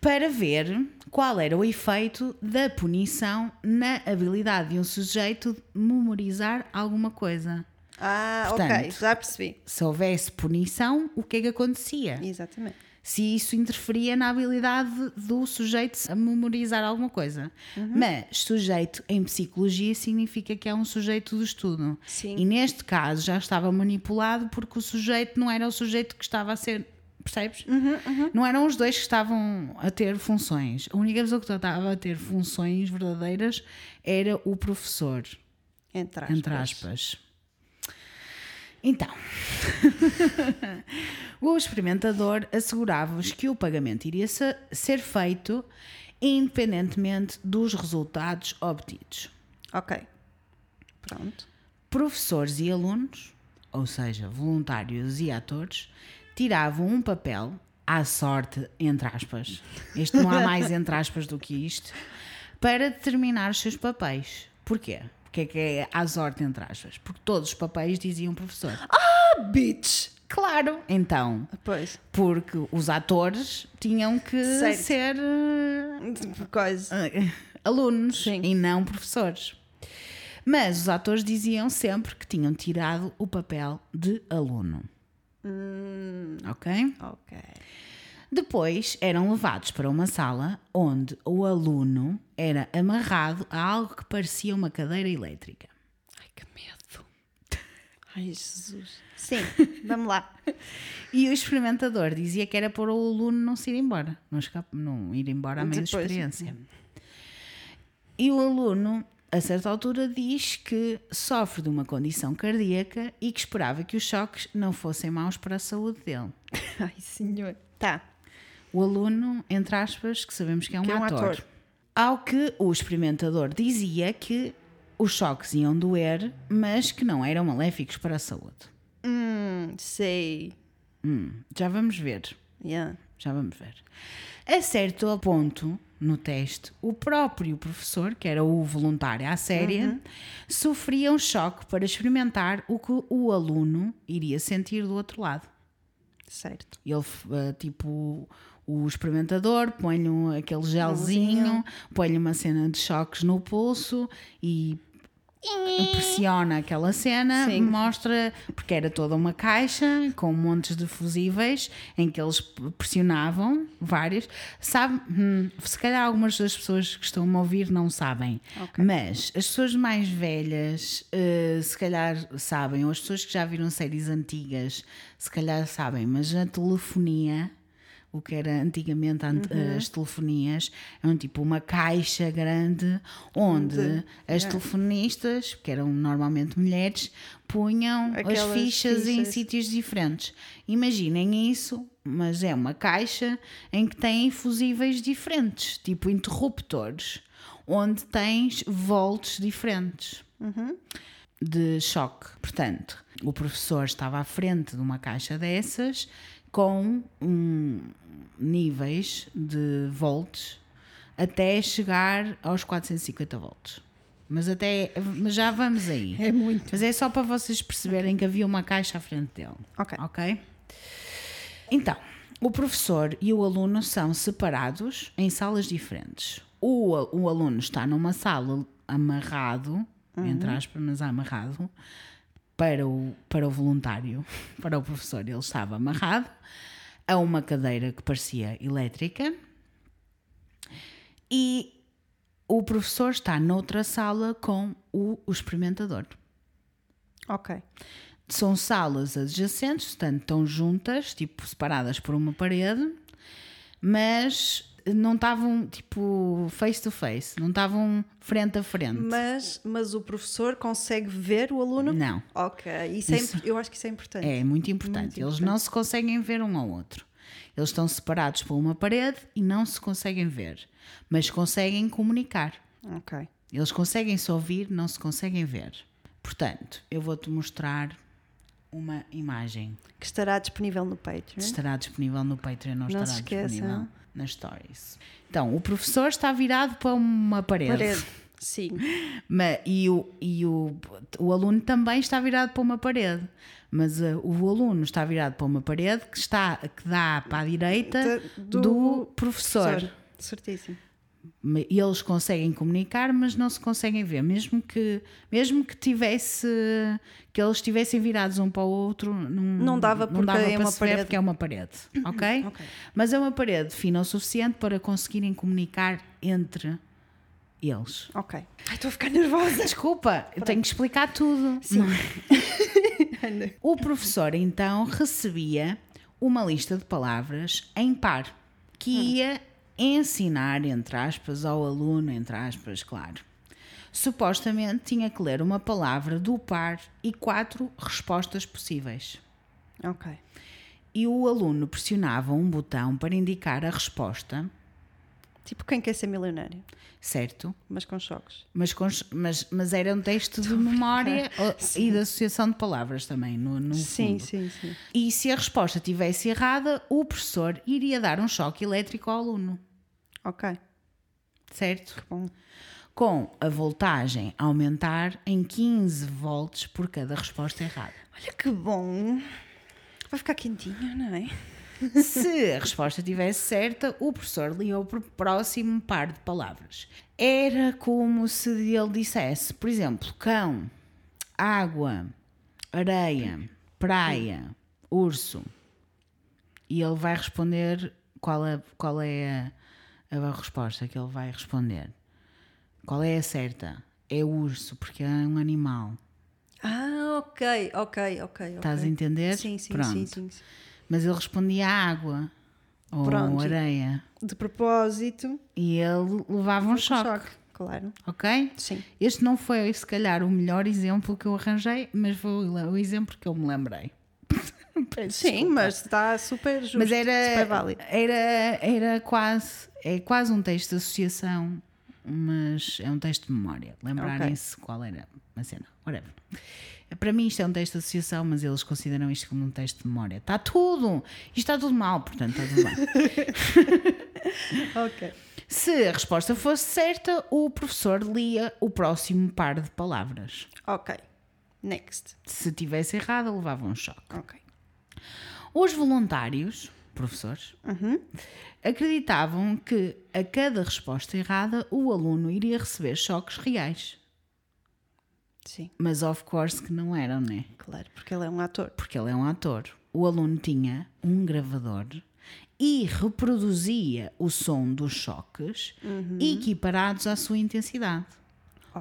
Para ver qual era o efeito da punição na habilidade de um sujeito de memorizar alguma coisa. Ah, Portanto, ok, já percebi. Se houvesse punição, o que é que acontecia? Exatamente. se isso interferia na habilidade do sujeito a memorizar alguma coisa. Mas sujeito em psicologia significa que é um sujeito do estudo. Sim. E neste caso já estava manipulado porque o sujeito não era o sujeito que estava a ser. Percebes? Não eram os dois que estavam a ter funções. A única pessoa que estava a ter funções verdadeiras era o professor, Entre aspas. entre aspas. Então, [laughs] o experimentador assegurava-vos que o pagamento iria se- ser feito independentemente dos resultados obtidos. Ok. Pronto. Professores e alunos, ou seja, voluntários e atores, tiravam um papel à sorte, entre aspas. Este não há mais entre aspas do que isto, para determinar os seus papéis. Porquê? Porque é que é à sorte, entre aspas? Porque todos os papéis diziam professor. Ah, bitch! Claro! Então, Pois. porque os atores tinham que Certo. ser eh, Coisa. alunos Sim. e não professores. Mas os atores diziam sempre que tinham tirado o papel de aluno. Ok? Ok. Depois eram levados para uma sala onde o aluno era amarrado a algo que parecia uma cadeira elétrica. Ai, que medo. Ai, Jesus. Sim, [laughs] vamos lá. E o experimentador dizia que era para o aluno não se ir embora, não, escapa, não ir embora à meio da experiência. E o aluno, a certa altura, diz que sofre de uma condição cardíaca e que esperava que os choques não fossem maus para a saúde dele. Ai, senhor. Tá. O aluno, entre aspas, que sabemos que é um, Que é um ator. ator. Ao que o experimentador dizia que os choques iam doer, mas que não eram maléficos para a saúde. Hum, sei. Hum, já vamos ver. Yeah. Já vamos ver. A certo ponto, no teste, o próprio professor, que era o voluntário à séria, sofria um choque para experimentar o que o aluno iria sentir do outro lado. Certo. Ele, eh, tipo, o experimentador põe-lhe um- aquele gelzinho, põe-lhe uma cena de choques no pulso e impressiona aquela cena, Sim. mostra, porque era toda uma caixa com montes de fusíveis em que eles pressionavam vários. Sabe, hum, se calhar algumas das pessoas que estão a ouvir não sabem, mas as pessoas mais velhas eh, se calhar sabem, ou as pessoas que já viram séries antigas se calhar sabem, mas a telefonia o que era antigamente ant- as telefonias, eram tipo uma caixa grande onde De- as telefonistas, que eram normalmente mulheres, punham as Aquelas fichas, em fichas. sítios diferentes. Imaginem isso, mas é uma caixa em que tem fusíveis diferentes, tipo interruptores, onde tens volts diferentes de choque. Portanto, o professor estava à frente de uma caixa dessas com um, níveis de volts até chegar aos 450 volts. Mas até mas já vamos aí. É muito. Mas é só para vocês perceberem que havia uma caixa à frente dele. Ok. Ok? Então, o professor e o aluno são separados em salas diferentes. O, o aluno está numa sala amarrado, entre aspas, mas amarrado, para o, para o voluntário, [laughs] para o professor. Ele estava amarrado a uma cadeira que parecia elétrica e o professor está noutra sala com o, o experimentador. Ok. São salas adjacentes, portanto, estão juntas, tipo, separadas por uma parede, mas não estavam, tipo, face to face, não estavam frente a frente. Mas, mas o professor consegue ver o aluno? Não. Ok. Isso, É, Isso- imp- eu acho que isso é importante. É muito importante. Muito Eles importante. não se conseguem ver um ao outro. Eles estão separados por uma parede e não se conseguem ver, mas conseguem comunicar. Ok. Eles conseguem se ouvir, não se conseguem ver. Portanto, eu vou-te mostrar uma imagem Que estará disponível no Patreon. estará disponível no Patreon, não, Não estará se esqueçam. disponível nas stories. Então, o professor está virado para uma parede. Parede. Sim. [laughs] Ma- e o, e o, o aluno também está virado para uma parede. Mas uh, o aluno está virado para uma parede que, está, que dá para a direita Do- do, professor. Certíssimo. Eles conseguem comunicar, mas não se conseguem ver. Mesmo que, mesmo que tivesse que eles estivessem virados um para o outro, não, Não dava não porque dava é para uma parede. porque é uma parede. [coughs] Ok? Ok. Mas é uma parede fina o suficiente para conseguirem comunicar entre eles. Ok. Ai, estou a ficar nervosa. Desculpa, eu tenho que explicar tudo. Sim. [laughs] O professor então recebia uma lista de palavras em par que ia ensinar, entre aspas, ao aluno, entre aspas, claro. Supostamente tinha que ler uma palavra do par e quatro respostas possíveis. ok. E o aluno pressionava um botão para indicar a resposta, Tipo quem quer ser milionário, certo? mas com choques. Mas, com- mas, mas era um texto de memória ou- e de associação de palavras também, no, no Sim, fundo. sim, sim. E se a resposta estivesse errada, o professor iria dar um choque elétrico ao aluno, Ok. certo? Que bom. Com a voltagem a aumentar em 15 volts por cada resposta errada. Olha que bom. Vai ficar quentinho, não é? Se a resposta estivesse certa, o professor lia o pr- próximo par de palavras. Era como se ele dissesse, por exemplo, cão, água, areia, praia, urso. E ele vai responder qual é, qual é a, a resposta que ele vai responder. Qual é a certa? É urso, porque é um animal. Ah, ok, ok, ok. Estás a ok. entender? Sim, sim, Pronto. sim, sim, sim. Mas ele respondia água ou Pronto. areia. De propósito. E ele levava um choque, Claro. ok? Sim. Este não foi, se calhar, o melhor exemplo que eu arranjei, mas foi o exemplo que eu me lembrei. [laughs] Sim, mas está super justo. Mas super era, válido. era, era quase, é quase um texto de associação, mas é um texto de memória. Lembrarem-se qual era a cena. Whatever. Para mim isto é um texto de associação, mas eles consideram isto como um texto de memória. Está tudo! Isto está tudo mal, portanto está tudo bem. [laughs] Ok. Se a resposta fosse certa, o professor lia o próximo par de palavras. Ok. Next. Se tivesse errada, levava um choque. Ok. Os voluntários, professores, acreditavam que a cada resposta errada o aluno iria receber choques reais. Sim, Mas of course que não eram, né? claro, porque ele é um ator. Porque ele é um ator. O aluno tinha um gravador e reproduzia o som dos choques equiparados à sua intensidade.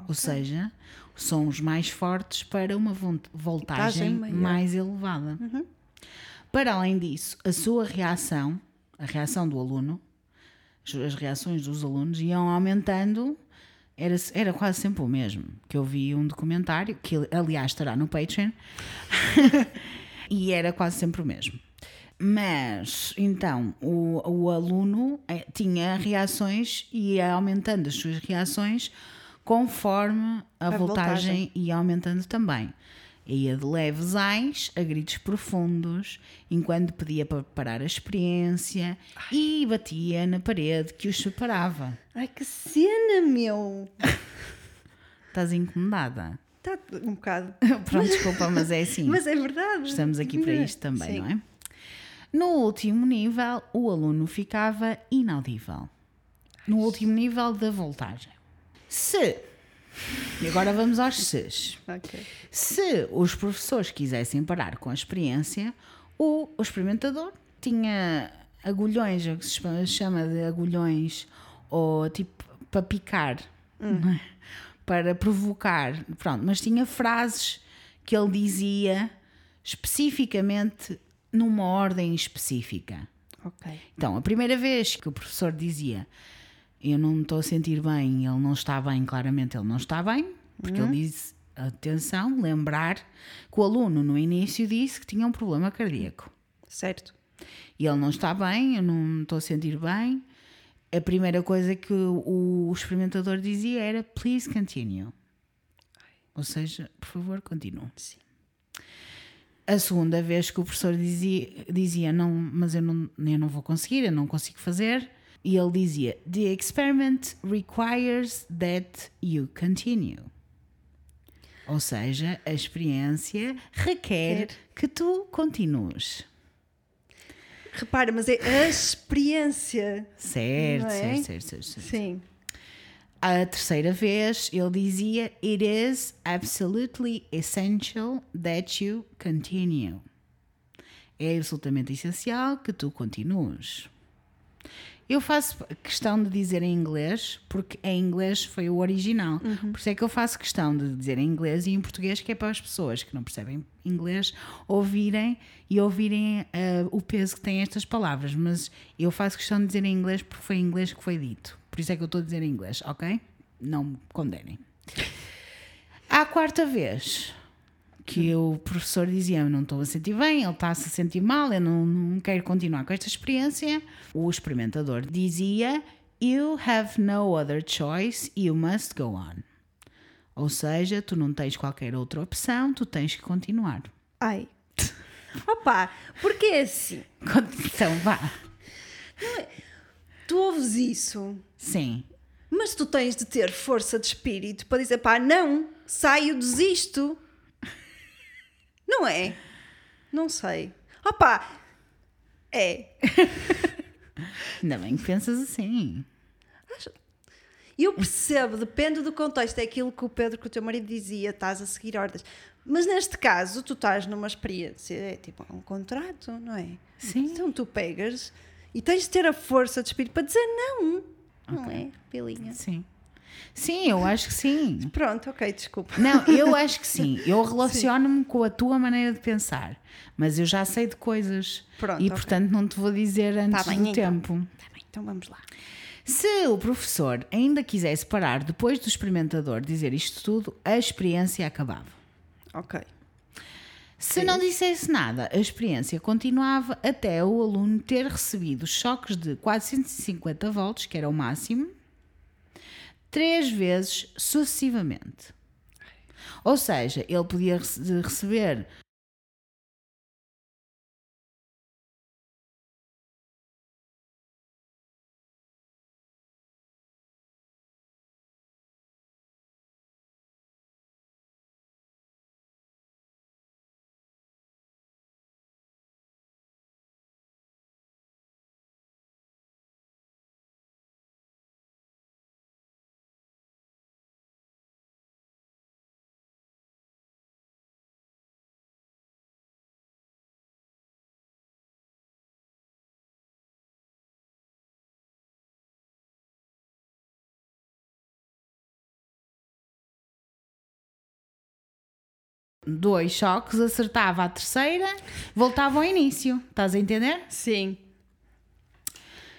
Ou seja, sons mais fortes para uma voltagem mais elevada. Para além disso, a sua reação, a reação do aluno, as reações dos alunos iam aumentando. Era, era quase sempre o mesmo. Que eu vi um documentário, que aliás estará no Patreon, [laughs] e era quase sempre o mesmo. Mas, então, o, o aluno eh, tinha reações e ia aumentando as suas reações conforme a, A voltagem, voltagem. ia aumentando também. Ia de leves ais a gritos profundos, enquanto pedia para parar a experiência e batia na parede que os separava. Ai, que cena, meu! Estás incomodada? Está um bocado. [laughs] Pronto, desculpa, mas é assim. Mas é verdade. Estamos aqui para isto também, Sim. não é? No último nível, o aluno ficava inaudível. No último nível da voltagem. Se, e agora vamos aos ses. Ok. Se os professores quisessem parar com a experiência, o, o experimentador tinha agulhões, o que se chama- de agulhões, ou tipo para picar, não é? para provocar, pronto, mas tinha frases que ele dizia especificamente numa ordem específica. Ok. Então, a primeira vez que o professor dizia eu não me estou a sentir bem, ele não está bem, claramente ele não está bem, porque ele disse, atenção, lembrar que o aluno no início disse que tinha um problema cardíaco. Certo. E ele não está bem, eu não me estou a sentir bem. A primeira coisa que o, o experimentador dizia era please continue. Ou seja, por favor, continue. Sim. A segunda vez que o professor dizia, dizia não, mas eu não, eu não vou conseguir, eu não consigo fazer. E ele dizia: The experiment requires that you continue. Ou seja, a experiência requer Quer. que tu continues. Repara, mas é a experiência. Certo, é? certo, certo, certo, certo. Sim. A terceira vez ele dizia: It is absolutely essential that you continue. É absolutamente essencial que tu continues. Eu faço questão de dizer em inglês, porque em inglês foi o original. Por isso é que eu faço questão de dizer em inglês e em português, que é para as pessoas que não percebem inglês ouvirem e ouvirem ah, o peso que têm estas palavras. Mas eu faço questão de dizer em inglês porque foi em inglês que foi dito. Por isso é que eu estou a dizer em inglês, ok? Não me condenem. À quarta vez que o professor dizia eu não estou a sentir bem, ele está-se a sentir mal, eu não, não quero continuar com esta experiência, o experimentador dizia You have no other choice, you must go on. Ou seja, tu não tens qualquer outra opção, tu tens que continuar. Ai. [laughs] Opa, porque é assim? [laughs] Então vá. Tu ouves isso, Sim. mas tu tens de ter força de espírito para dizer pá, não, saio, desisto. Não é? Não sei. Opa, é. [laughs] Ainda bem que pensas assim. Eu percebo, depende do contexto, é aquilo que o Pedro, que o teu marido dizia, estás a seguir ordens. Mas neste caso, tu estás numa experiência, é tipo um contrato, não é? Sim. Então tu pegas e tens de ter a força de espírito para dizer não. Não é, Pilinha? Sim. Sim, eu acho que sim. [laughs] Pronto, ok, desculpa. Não, eu [laughs] acho que sim. Eu relaciono-me com a tua maneira de pensar, mas eu já sei de coisas Pronto, e, ok. portanto, não te vou dizer antes bem, do então. tempo. Tá bem, então vamos lá. Se o professor ainda quisesse parar depois do experimentador dizer isto tudo, a experiência acabava. Ok. Se não dissesse nada, a experiência continuava até o aluno ter recebido choques de 450 volts, que era o máximo, três vezes sucessivamente. Ou seja, ele podia rece- receber dois choques, acertava a terceira, voltava ao início. Estás a entender? Sim.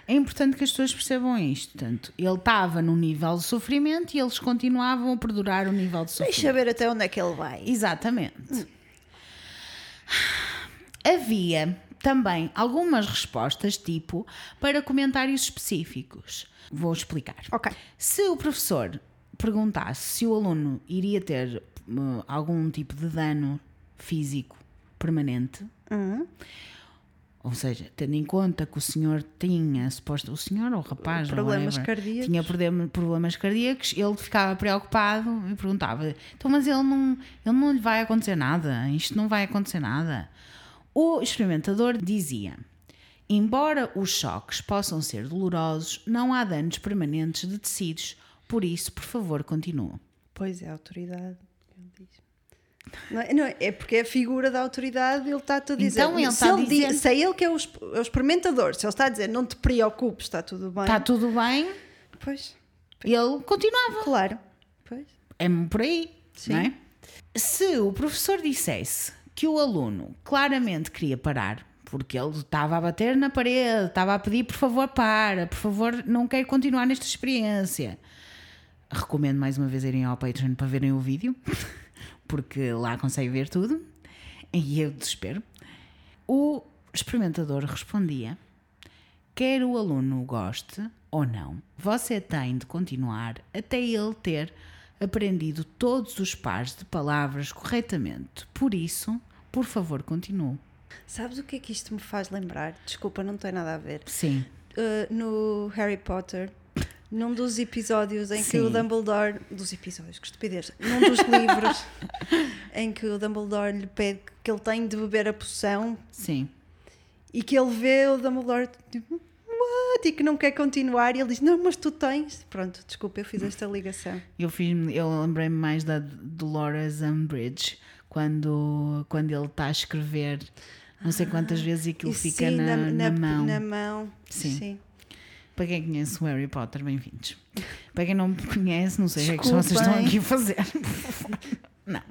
É importante que as pessoas percebam isto. Portanto, ele estava num nível de sofrimento e eles continuavam a perdurar o nível de sofrimento. Deixa ver até onde é que ele vai. Exatamente. Havia também algumas respostas, tipo, para comentários específicos. Vou explicar. Ok. Se o professor perguntasse se o aluno iria ter hum, algum tipo de dano físico permanente, ou seja, tendo em conta que o senhor tinha, suposto, o senhor ou o rapaz, Problemas whatever, cardíacos. tinha problem- problemas cardíacos, ele ficava preocupado e perguntava: então, mas ele não, ele não lhe vai acontecer nada, isto não vai acontecer nada. O experimentador dizia: embora os choques possam ser dolorosos, não há danos permanentes de tecidos, por isso, por favor, continue. Pois é, autoridade. Não é, não é, porque é a figura da autoridade, ele está-te a dizer. Então ele se, está a ele dizer- diz- se é ele que é o, é o experimentador, se ele está a dizer não te preocupes, está tudo bem. Está tudo bem, Pois, ele continuava. claro. Pois. É por aí, Sim. não é? Se o professor dissesse que o aluno claramente queria parar, porque ele estava a bater na parede, estava a pedir por favor para, por favor não quero continuar nesta experiência. Recomendo mais uma vez irem ao Patreon para verem o vídeo, [laughs] porque lá consegue ver tudo. E eu desespero. O experimentador respondia: quer o aluno goste ou não, você tem de continuar até ele ter aprendido todos os pares de palavras corretamente. Por isso, Por favor, continue. Sabes o que é que isto me faz lembrar? Desculpa, não tem nada a ver. Sim. Uh, no Harry Potter, num dos episódios em que Sim. o Dumbledore. Dos episódios, que estupidez! Num dos [laughs] livros em que o Dumbledore lhe pede que ele tem de beber a poção Sim. e que ele vê o Dumbledore tipo, what? E que não quer continuar e ele diz: Não, mas tu tens. Pronto, desculpa, eu fiz esta ligação. Eu, fiz, eu lembrei-me mais da Dolores Umbridge quando, quando ele está a escrever não sei quantas vezes e aquilo E fica sim, na, na mão. na mão. Sim. sim. Para quem conhece o Harry Potter, bem-vindos. Para quem não me conhece, não sei o que é que vocês estão aqui a fazer. [laughs] Não.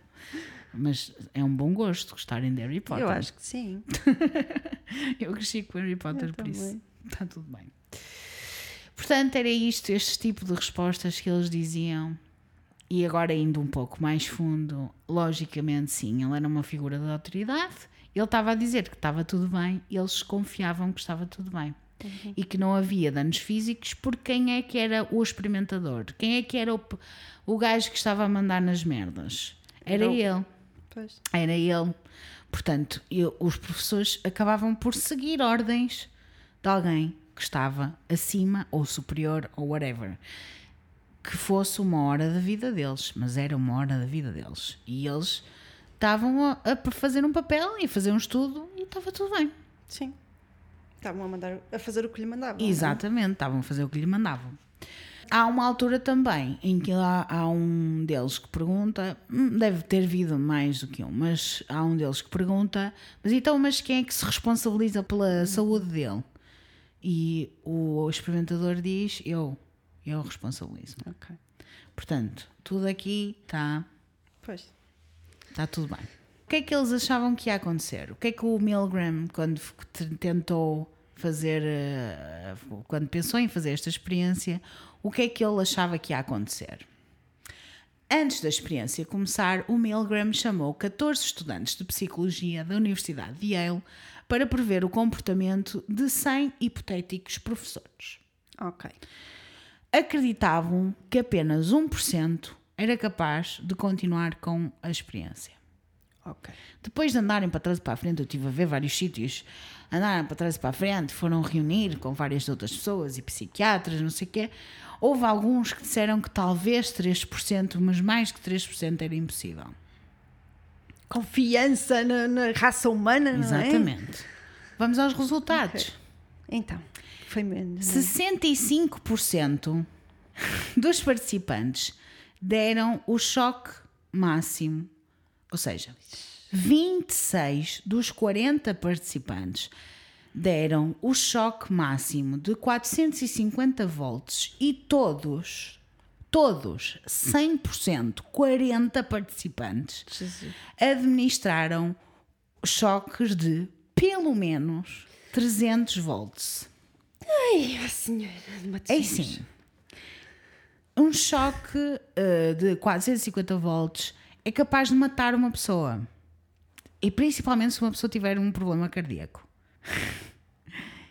Mas é um bom gosto gostarem de Harry Potter. Eu acho que sim. [laughs] Eu cresci com Harry Potter, Eu por isso está tudo bem. Portanto, era isto, este tipo de respostas que eles diziam. E agora, indo um pouco mais fundo, logicamente, sim, ele era uma figura de autoridade. Ele estava a dizer que estava tudo bem, eles confiavam que estava tudo bem. E que não havia danos físicos, porque quem é que era o experimentador? Quem é que era o, o gajo que estava a mandar nas merdas? Era Era o- ele. Pois. Era ele. Portanto, eu- os professores acabavam por seguir ordens de alguém que estava acima ou superior ou whatever. Que fosse uma hora da vida deles, mas era uma hora da vida deles. E eles estavam a, a fazer um papel e a fazer um estudo e estava tudo bem. Sim. Estavam a, mandar, a fazer o que lhe mandavam. é? Exatamente, estavam a fazer o que lhe mandavam. Há uma altura também em que há, há um deles que pergunta, hum, deve ter havido mais do que um, mas há um deles que pergunta, mas então, mas quem é que se responsabiliza pela saúde dele? E o experimentador diz, eu, eu responsabilizo. Ok. Portanto, tudo aqui está Pois. Está tudo bem. O que é que eles achavam que ia acontecer? O que é que o Milgram, quando tentou fazer, eh, quando pensou em fazer esta experiência, o que é que ele achava que ia acontecer? Antes da experiência começar, o Milgram chamou 14 estudantes de psicologia da Universidade de Yale para prever o comportamento de 100 hipotéticos professores Ok. acreditavam que apenas 1% era capaz de continuar com a experiência. Ok. Depois de andarem para trás e para a frente, eu estive a ver vários sítios, andaram para trás e para a frente, foram reunir com várias outras pessoas e psiquiatras, não sei o quê. Houve alguns que disseram que talvez 3%, mas mais que 3% era impossível. Confiança na, na raça humana, não é? Exatamente. Vamos aos resultados. Então, foi menos. não é? 65% dos participantes deram o choque máximo, ou seja, 26 dos 40 participantes deram o choque máximo de 450 volts e todos, todos, 100%, 40 participantes Jesus. administraram choques de pelo menos 300 volts. Ai, a senhora de É Matosinhos. assim, um choque eh, de 450 volts é capaz de matar uma pessoa. E principalmente se uma pessoa tiver um problema cardíaco.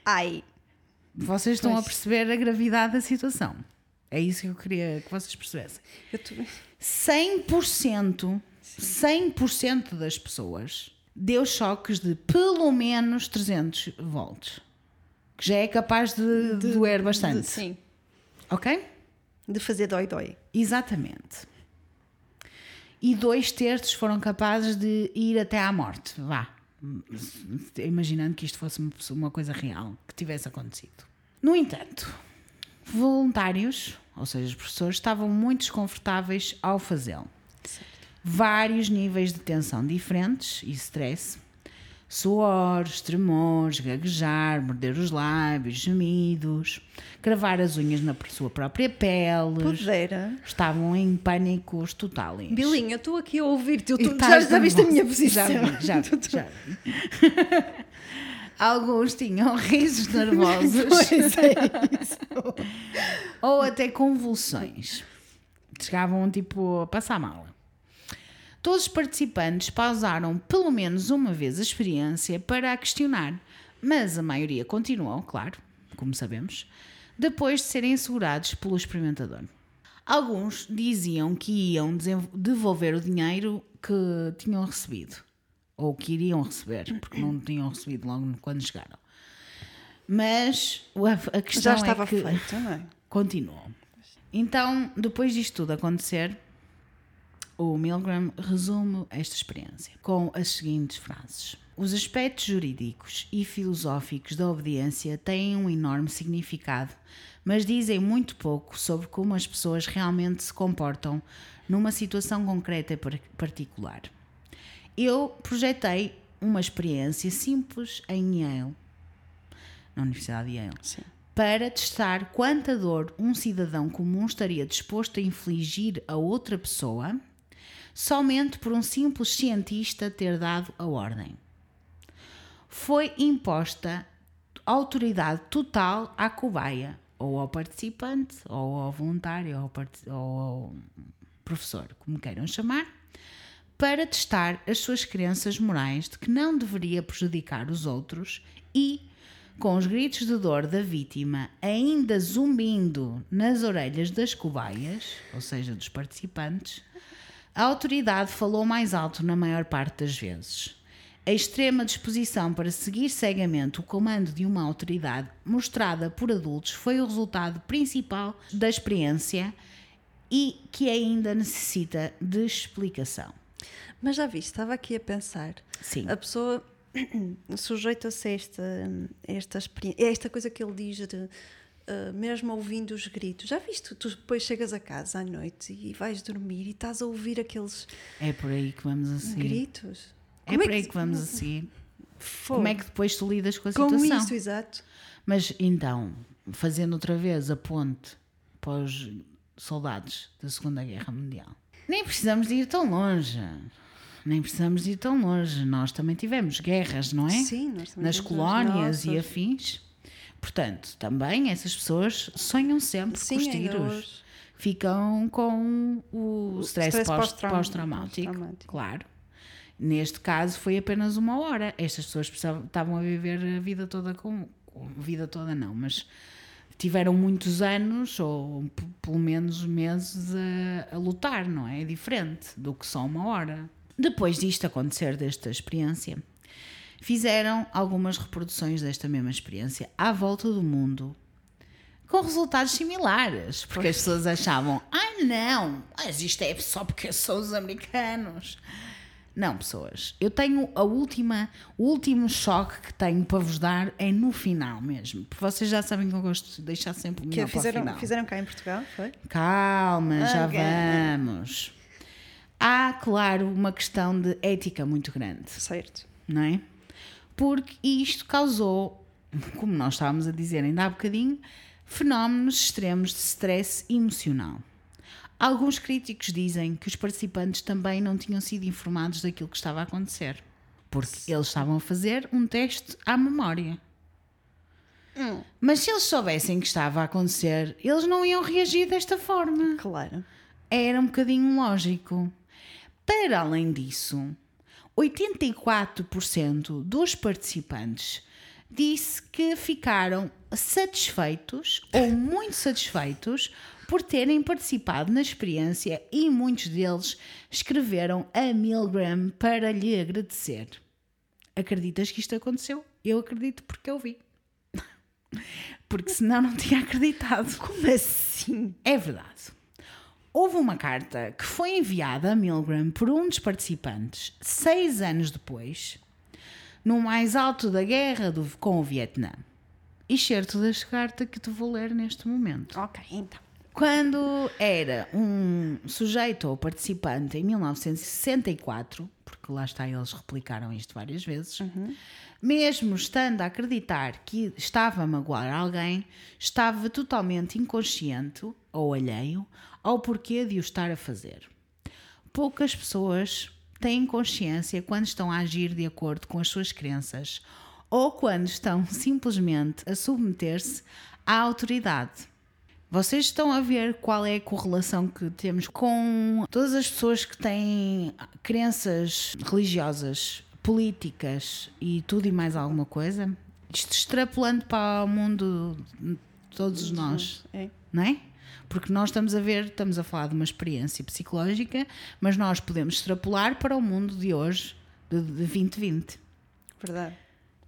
Ai, Vocês estão Pois. a perceber a gravidade da situação. É isso que eu queria que vocês percebessem. eu tô... 100%, 100% das pessoas deu choques de pelo menos 300 volts. Que já é capaz de, doer bastante. de- sim. Ok? De fazer dói-dói. Exatamente. E dois terços foram capazes de ir até à morte. Vá. Imaginando que isto fosse uma coisa real, que tivesse acontecido. No entanto, voluntários, ou seja, os professores, estavam muito desconfortáveis ao fazê-lo. Vários níveis de tensão diferentes e stress. Suores, tremores, gaguejar, morder os lábios, gemidos, cravar as unhas na sua própria pele. Pudera. Estavam em pânicos totais. Bilinha, estou aqui a ouvir-te. E tô- já, já viste a minha posição? Já [laughs] já já. [laughs] Alguns tinham risos [laughs] nervosos Pois é isso. ou até convulsões. Chegavam tipo a passar mal. Todos os participantes pausaram pelo menos uma vez a experiência para a questionar, mas a maioria continuou, claro, como sabemos, depois de serem assegurados pelo experimentador. Alguns diziam que iam devolver o dinheiro que tinham recebido. ou que iriam receber, porque não tinham recebido logo quando chegaram. Mas a, questão Já estava é que feito, não é? continuou. Então, depois disto tudo acontecer, o Milgram resume esta experiência com as seguintes frases. Os aspectos jurídicos e filosóficos da obediência têm um enorme significado, mas dizem muito pouco sobre como as pessoas realmente se comportam numa situação concreta e particular. Eu projetei uma experiência simples em Yale, na Universidade de Yale, Sim. para testar quanta dor um cidadão comum estaria disposto a infligir a outra pessoa somente por um simples cientista ter dado a ordem. Foi imposta autoridade total à cobaia, ou ao participante, ou ao voluntário, ou ao, ou ao professor, como queiram chamar, para testar as suas crenças morais de que não deveria prejudicar os outros e, com os gritos de dor da vítima ainda zumbindo nas orelhas das cobaias, ou seja, dos participantes, a autoridade falou mais alto na maior parte das vezes. A extrema disposição para seguir cegamente o comando de uma autoridade mostrada por adultos foi o resultado principal da experiência e que ainda necessita de explicação. Mas já viste, estava aqui a pensar. Sim. A pessoa [clears throat] sujeita-se a esta, esta esta coisa que ele diz de uh, mesmo ouvindo os gritos. Já viste? Tu depois chegas a casa à noite e vais dormir e estás a ouvir aqueles É por aí que vamos a seguir. gritos. É por aí que vamos a seguir. Como é que depois tu lidas com a Com situação? isso, exato. Mas então, fazendo outra vez a ponte para os soldados da Segunda Guerra Mundial, nem precisamos de ir tão longe. Nem precisamos de ir tão longe. Nós também tivemos guerras, não é? Sim, nós também Nas colónias e afins. Portanto, também essas pessoas sonham sempre Sim, com os tiros. Ficam com o stress, stress pós- pós-trauma- pós-traumático. pós-traumático. claro. Neste caso foi apenas uma hora. Estas pessoas estavam a viver a vida toda com. Vida toda não, mas tiveram muitos anos ou pelo menos meses a, a lutar, não é? É diferente do que só uma hora. Depois disto acontecer, desta experiência, fizeram algumas reproduções desta mesma experiência à volta do mundo com resultados similares, porque as pessoas achavam, ah não, mas isto é só porque são os americanos. Não, pessoas, eu tenho a última, o último choque que tenho para vos dar é no final mesmo, porque vocês já sabem que eu gosto de deixar sempre o Que melhor para o fizeram, final. fizeram cá em Portugal, foi? Calma, já Ok. vamos. Há, claro, uma questão de ética muito grande Certo. não é? Porque isto causou, como nós estávamos a dizer ainda há bocadinho, fenómenos extremos de stress emocional. Alguns críticos dizem que os participantes também não tinham sido informados daquilo que estava a acontecer, porque eles estavam a fazer um teste à memória. Mas se eles soubessem que estava a acontecer, eles não iam reagir desta forma Claro. era um bocadinho lógico. Para além disso, 84% dos participantes disse que ficaram satisfeitos ou muito satisfeitos por terem participado na experiência e muitos deles escreveram a Milgram para lhe agradecer. Acreditas que isto aconteceu? Eu acredito porque eu vi. Porque senão não tinha acreditado. Como assim? É verdade. Houve uma carta que foi enviada a Milgram por um dos participantes seis anos depois, no mais alto da guerra do- com o Vietnã. Excerto desta carta que te vou ler neste momento. Ok, então. Quando era um sujeito ou participante em 1964, porque lá está, eles replicaram isto várias vezes, mesmo estando a acreditar que estava a magoar alguém, estava totalmente inconsciente ou alheio ao porquê de o estar a fazer. Poucas pessoas têm consciência quando estão a agir de acordo com as suas crenças ou quando estão [laughs] simplesmente a submeter-se à autoridade. Vocês estão a ver qual é a correlação que temos com todas as pessoas que têm crenças religiosas, políticas e tudo e mais alguma coisa? Isto extrapolando para o mundo de todos nós É. não é? Porque nós estamos a ver, estamos a falar de uma experiência psicológica, mas nós podemos extrapolar para o mundo de hoje de, de 2020. Verdade.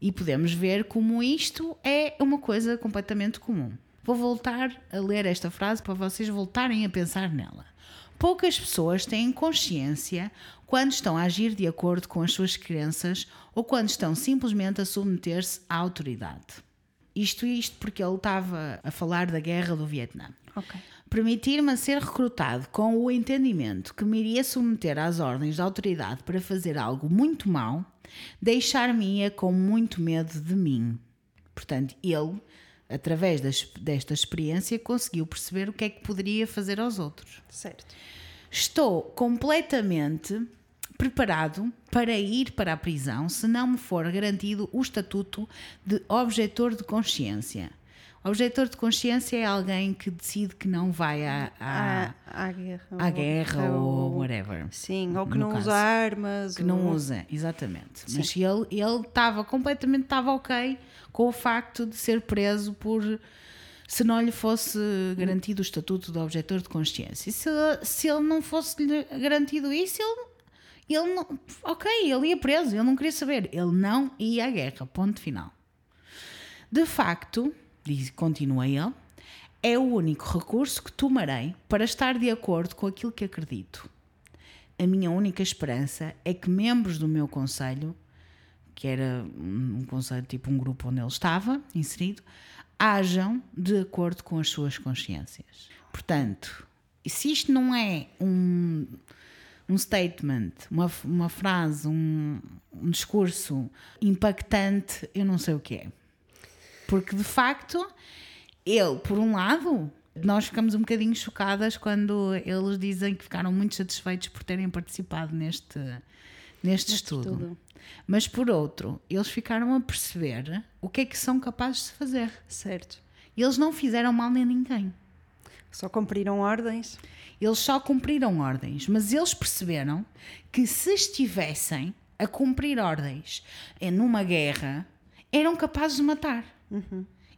E podemos ver como isto é uma coisa completamente comum. Vou voltar a ler esta frase para vocês voltarem a pensar nela. Poucas pessoas têm consciência quando estão a agir de acordo com as suas crenças ou quando estão simplesmente a submeter-se à autoridade. Isto e isto porque ele estava a falar da guerra do Vietnã. Ok. Permitir-me ser recrutado com o entendimento que me iria submeter às ordens da autoridade para fazer algo muito mau, deixar-me-ia com muito medo de mim. Portanto, ele, através das, desta experiência, conseguiu perceber o que é que poderia fazer aos outros. Certo. Estou completamente preparado para ir para a prisão se não me for garantido o estatuto de objetor de consciência. Objetor de consciência é alguém que decide que não vai à, à, À, à guerra. à guerra ou, ou whatever. Sim, ou que não caso. usa armas. Que não ou- usa, exatamente. Mas ele ele estava completamente estava ok com o facto de ser preso por se não lhe fosse garantido o estatuto de objetor de consciência. E se, se ele não fosse lhe garantido isso, ele, ele não, ok, ele ia preso, ele não queria saber. Ele não ia à guerra, ponto final. De facto, diz, continua ele, é o único recurso que tomarei para estar de acordo com aquilo que acredito. A minha única esperança é que membros do meu conselho, que era um conselho tipo um grupo onde ele estava inserido, hajam de acordo com as suas consciências. Portanto, se isto não é um, um statement, uma, uma frase, um, um discurso impactante, eu não sei o que é. Porque de facto, ele, por um lado, nós ficamos um bocadinho chocadas quando eles dizem que ficaram muito satisfeitos por terem participado neste, neste estudo. estudo. Mas por outro, eles ficaram a perceber o que é que são capazes de fazer. Certo. Eles não fizeram mal nem ninguém. Só cumpriram ordens. Eles só cumpriram ordens, mas eles perceberam que se estivessem a cumprir ordens em numa guerra, eram capazes de matar.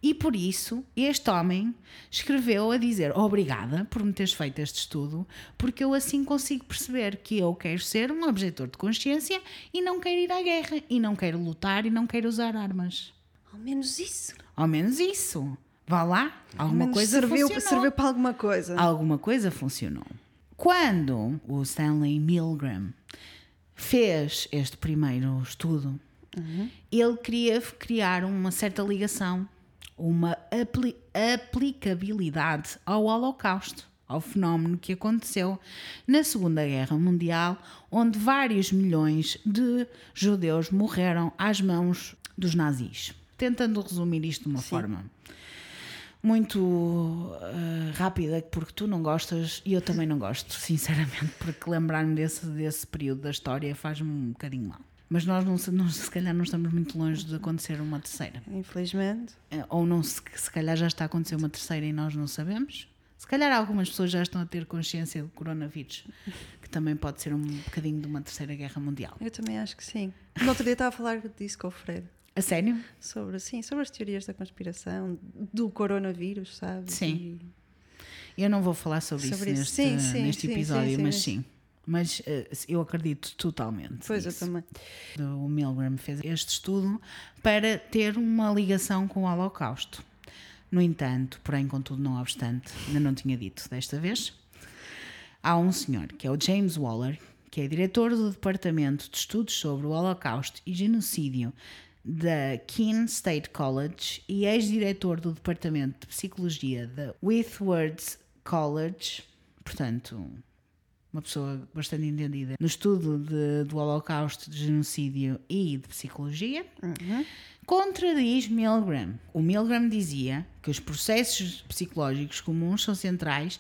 E por isso, este homem escreveu a dizer obrigada por me teres feito este estudo, porque eu assim consigo perceber que eu quero ser um objetor de consciência e não quero ir à guerra, e não quero lutar e não quero usar armas. Ao menos isso. Ao menos isso. Vá lá, alguma menos coisa serviu, funcionou serviu para alguma coisa. alguma coisa funcionou. Quando o Stanley Milgram fez este primeiro estudo, ele queria criar uma certa ligação, uma apli- aplicabilidade ao Holocausto, ao fenómeno que aconteceu na Segunda Guerra Mundial, onde vários milhões de judeus morreram às mãos dos nazis. Tentando resumir isto de uma forma muito eh, rápida, porque tu não gostas e eu também não gosto, [laughs] sinceramente, porque lembrar-me desse, desse período da história faz-me um bocadinho mal. Mas nós, não, se- não- se calhar, não estamos muito longe de acontecer uma terceira. Infelizmente. Eh, Ou não, se, se calhar já está a acontecer uma terceira e nós não sabemos. Se calhar algumas pessoas já estão a ter consciência do coronavírus, que também pode ser um bocadinho de uma terceira guerra mundial. Eu também acho que sim. No outro dia estava a falar disso com o Fred. A sério? Sobre, sim, sobre as teorias da conspiração, do coronavírus, sabe? Sim. Eu não vou falar sobre, Sobre isso isso. neste, Sim, sim, neste episódio, sim, mas sim. Mas eh, eu acredito totalmente. Pois, eu nisso. também. O Milgram fez este estudo para ter uma ligação com o Holocausto. No entanto, porém, contudo, não obstante, ainda não tinha dito desta vez, há um senhor que é o James Waller, que é diretor do Departamento de Estudos sobre o Holocausto e Genocídio da Keene State College e ex-diretor do Departamento de Psicologia da Whitworth College, portanto, uma pessoa bastante entendida no estudo de- do Holocausto, de genocídio e de psicologia, contradiz Milgram. O Milgram dizia que os processos psicológicos comuns são centrais,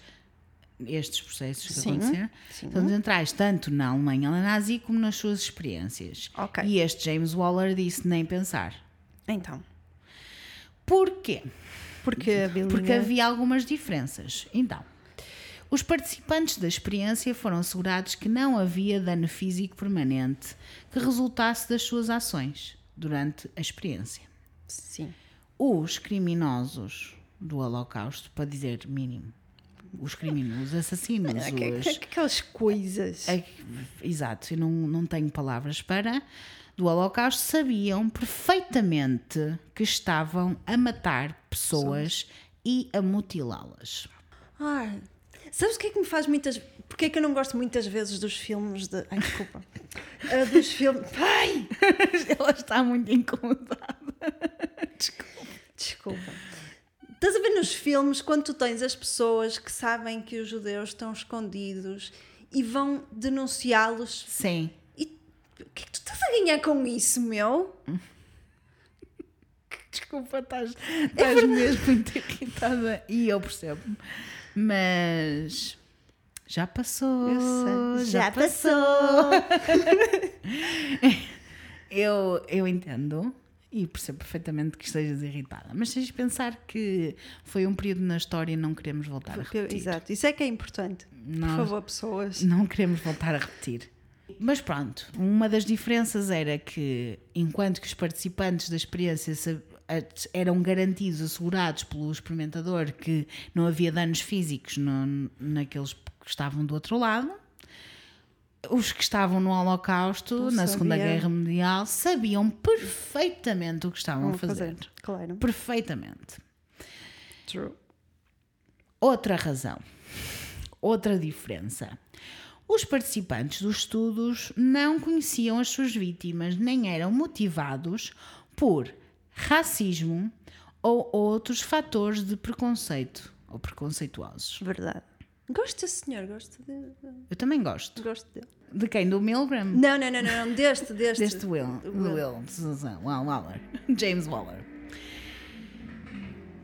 estes processos que Sim, aconteceram, sim. são centrais tanto na Alemanha nazi como nas suas experiências. Ok. E este James Waller disse nem pensar. Então, Porquê? porque Bilinha... Porque havia algumas diferenças. Então, os participantes da experiência foram assegurados que não havia dano físico permanente que resultasse das suas ações durante a experiência. Sim. Os criminosos do Holocausto, para dizer mínimo, os criminosos, os assassinos, [laughs] os... Aquelas coisas. Exato, eu não, não tenho palavras para. Do Holocausto sabiam perfeitamente que estavam a matar pessoas e a mutilá-las. Ah, sabes o que é que me faz muitas. Porque é que eu não gosto muitas vezes dos filmes de. Ai, desculpa. Uh, [laughs] dos filmes. Ai! [laughs] Ela está muito incomodada. Desculpa. Desculpa. Estás a ver nos filmes quando tu tens as pessoas que sabem que os judeus estão escondidos e vão denunciá-los? Sim. E o que é que tu estás a ganhar com isso, meu? [laughs] Desculpa, estás, estás é mesmo muito irritada e eu percebo. Mas já passou. Eu já, já passou. [laughs] eu, eu entendo e percebo perfeitamente que estejas irritada. Mas tens de pensar que foi um período na história e não queremos voltar a repetir. Exato, isso é que é importante. Nós Por favor, pessoas. Não queremos voltar a repetir. Mas pronto, uma das diferenças era que, enquanto que os participantes da experiência eram garantidos, assegurados pelo experimentador que não havia danos físicos no, naqueles que estavam do outro lado, os que estavam no Holocausto, não na sabia. Segunda Guerra Mundial, sabiam perfeitamente o que estavam a fazer. fazer. Claro. Perfeitamente. True. Outra razão, outra diferença. Os participantes dos estudos não conheciam as suas vítimas nem eram motivados por racismo ou outros fatores de preconceito ou preconceituosos. Verdade. Gosto senhor, gosto de. Eu também gosto. Gosto dele. De quem? Do Milgram? Não, não, não, não, deste, [laughs] deste. Deste Will. Will. Will. Waller. [laughs] James Waller.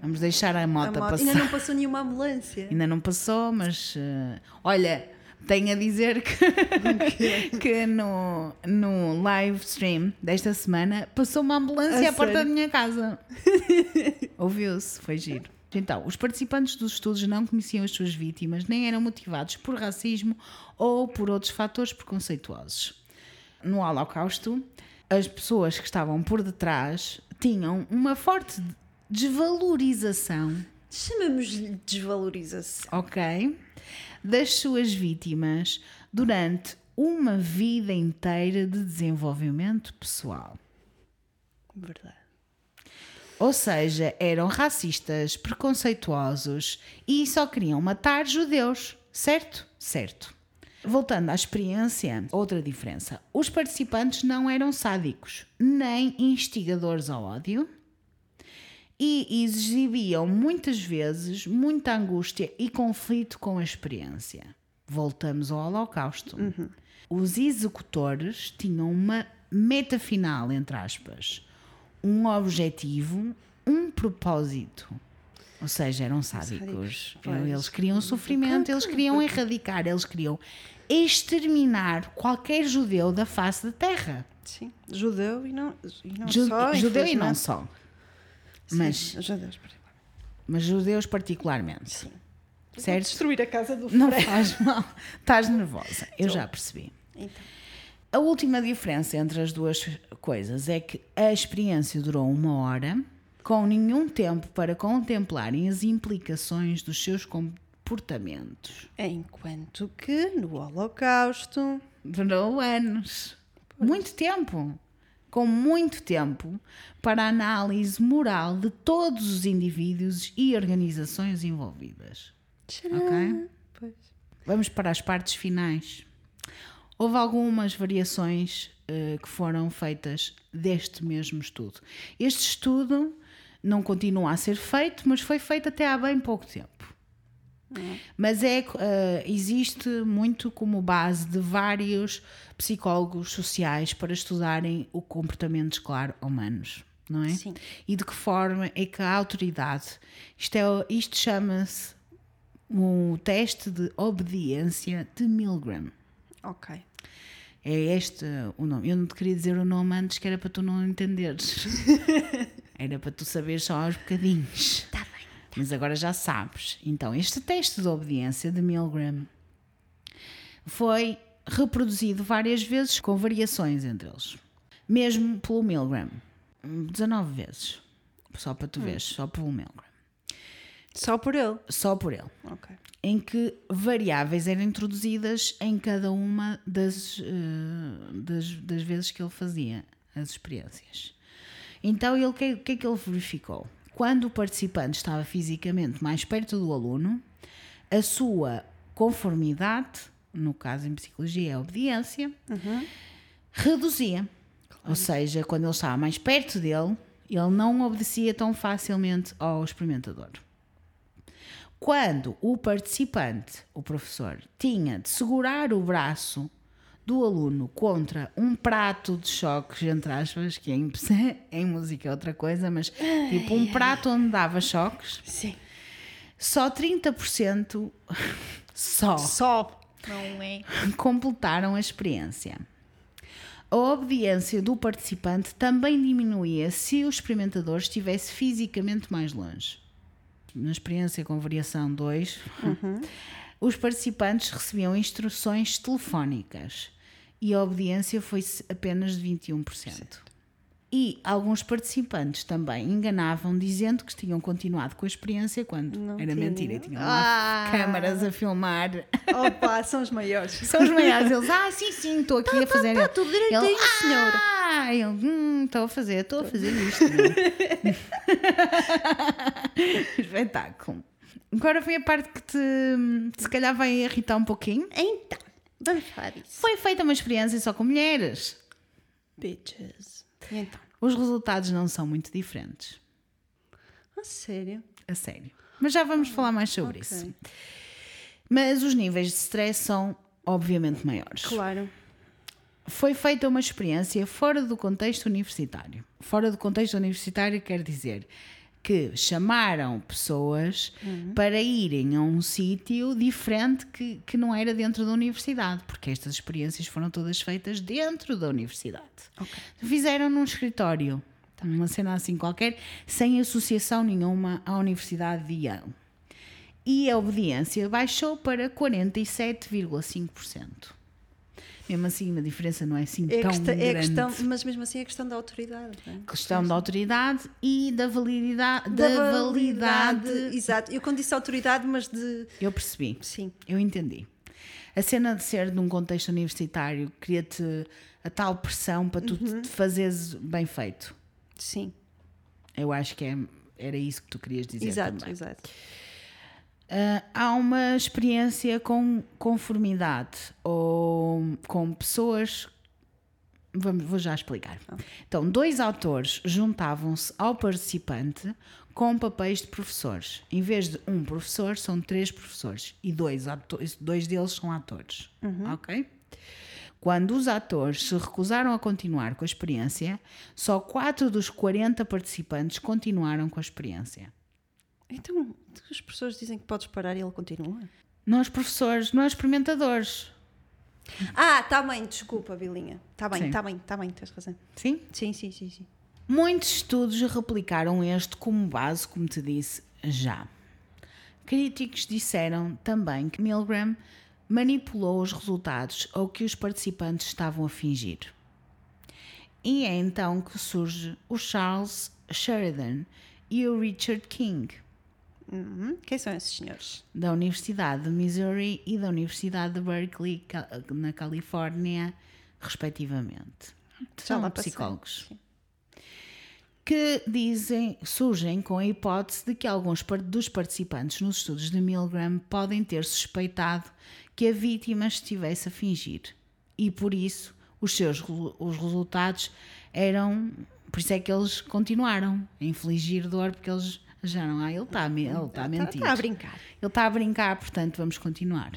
Vamos deixar a moto, a moto. passar. Ainda não passou nenhuma ambulância. Ainda não passou, mas. Uh, olha, tenho a dizer que, [laughs] que no, no live stream desta semana passou uma ambulância a à porta da minha casa. Ouviu-se, foi giro. Então, os participantes dos estudos não conheciam as suas vítimas, nem eram motivados por racismo ou por outros fatores preconceituosos. No Holocausto, as pessoas que estavam por detrás tinham uma forte desvalorização. Chamamos-lhe desvalorização. Ok. Das suas vítimas durante uma vida inteira de desenvolvimento pessoal. Verdade. Ou seja, eram racistas, preconceituosos e só queriam matar judeus, certo? Certo. Voltando à experiência, outra diferença. Os participantes não eram sádicos, nem instigadores ao ódio e exibiam muitas vezes muita angústia e conflito com a experiência. Voltamos ao Holocausto. Uhum. Os executores tinham uma meta final, entre aspas um objetivo, um propósito. Ou seja, eram sádicos. Eles queriam sofrimento, eles queriam erradicar, eles queriam exterminar qualquer judeu da face da terra. Sim, judeu e não, e não Ju, só. Judeu e não só. Sim, mas, judeus, mas judeus particularmente. Sim. Certo? destruir a casa do Não faz mal. Estás nervosa. Eu já percebi. Então. A última diferença entre as duas coisas é que a experiência durou uma hora, com nenhum tempo para contemplarem as implicações dos seus comportamentos. Enquanto que no Holocausto durou anos. Pois. Muito tempo. Com muito tempo para a análise moral de todos os indivíduos e organizações envolvidas. Tcharam. Ok? Pois. Vamos para as partes finais. Houve algumas variações uh, que foram feitas deste mesmo estudo. Este estudo não continua a ser feito, mas foi feito até há bem pouco tempo. Uhum. Mas é, uh, existe muito como base de vários psicólogos sociais para estudarem o comportamento escolar humanos, não é? Sim. E de que forma é que a autoridade, isto, é, isto chama-se o teste de obediência de Milgram. Ok. É este o nome. Eu não te queria dizer o nome antes, que era para tu não entenderes. [laughs] era para tu saberes só aos bocadinhos. Tá bem. Tá. Mas agora já sabes. Então, este teste de obediência de Milgram foi reproduzido várias vezes com variações entre eles. Mesmo pelo Milgram. 19 vezes. Só para tu hum. veres, só pelo Milgram. Só por ele? Só por ele. Ok. Em que variáveis eram introduzidas em cada uma das, uh, das, das, vezes que ele fazia as experiências. Então, o que, que é que ele verificou? Quando o participante estava fisicamente mais perto do aluno, a sua conformidade, no caso em psicologia é a obediência, uhum. reduzia. Claro. Ou seja, quando ele estava mais perto dele, ele não obedecia tão facilmente ao experimentador. Quando o participante, o professor, tinha de segurar o braço do aluno contra um prato de choques, entre aspas, que em, [laughs] em música é outra coisa, mas tipo um prato onde dava choques, Sim. só 30% [laughs] só, só não é. [laughs] completaram a experiência. A obediência do participante também diminuía se o experimentador estivesse fisicamente mais longe. Na experiência com variação 2, uhum. [laughs] os participantes recebiam instruções telefónicas e a obediência foi apenas de 21%. Certo. E alguns participantes também enganavam dizendo que tinham continuado com a experiência quando não era tinha. mentira tinham ah. câmaras a filmar. Opa, são os maiores. São os maiores. [laughs] Eles, ah, sim, sim, estou aqui tá, a fazer. Está tá, tudo direitinho, ele, senhor. Ah, ele, hum, estou a fazer, estou a fazer isto. [laughs] Espetáculo. Agora foi a parte que te, se calhar vai irritar um pouquinho. Então, vamos falar disso. Foi feita uma experiência só com mulheres. Bitches. E então? Os resultados não são muito diferentes. A sério? A sério. Mas já vamos falar mais sobre okay. isso. Mas os níveis de stress são, obviamente, maiores. Claro. Foi feita uma experiência fora do contexto universitário. Fora do contexto universitário quer dizer que chamaram pessoas uhum. para irem a um sítio diferente que, que não era dentro da universidade, porque estas experiências foram todas feitas dentro da universidade. Okay. Fizeram num escritório, uma cena assim qualquer, sem associação nenhuma à Universidade de Yale. E a obediência baixou para 47,5% mesmo assim a diferença não é assim é tão questão, grande. É questão, mas mesmo assim é questão da autoridade. É? Questão da autoridade e da validade. Da, da validade. validade. Exato. Eu quando disse autoridade, mas de. Eu percebi. Sim. Eu entendi. A cena de ser num contexto universitário cria-te a tal pressão para tu uhum. te fazeres bem feito. Sim. Eu acho que é, era isso que tu querias dizer. Exato, também. exato. Uh, há uma experiência com conformidade ou com pessoas. Vamos, vou já explicar. Então, dois autores juntavam-se ao participante com papéis de professores. Em vez de um professor, são três professores e dois, atores, dois deles são atores. Uhum. Ok? Quando os atores se recusaram a continuar com a experiência, só quatro dos 40 participantes continuaram com a experiência. Então, as pessoas dizem que podes parar e ele continua? Nós, professores, nós, experimentadores. Ah, tá bem, desculpa, Bilinha. Tá bem, tá bem, tá bem, tens razão. Sim? Sim, sim, sim, sim. Muitos estudos replicaram este como base, como te disse já. Críticos disseram também que Milgram manipulou os resultados ou que os participantes estavam a fingir. E é então que surge o Charles Sheridan e o Richard King Uhum. Quem são esses senhores? Da Universidade de Missouri e da Universidade de Berkeley, na Califórnia, respectivamente. São psicólogos. Que dizem, surgem com a hipótese de que alguns dos participantes nos estudos de Milgram podem ter suspeitado que a vítima estivesse a fingir. E por isso os seus os resultados eram. Por isso é que eles continuaram a infligir dor, porque eles já não há, ele está ele tá a tá, mentir. Está a brincar. Ele está a brincar, portanto vamos continuar.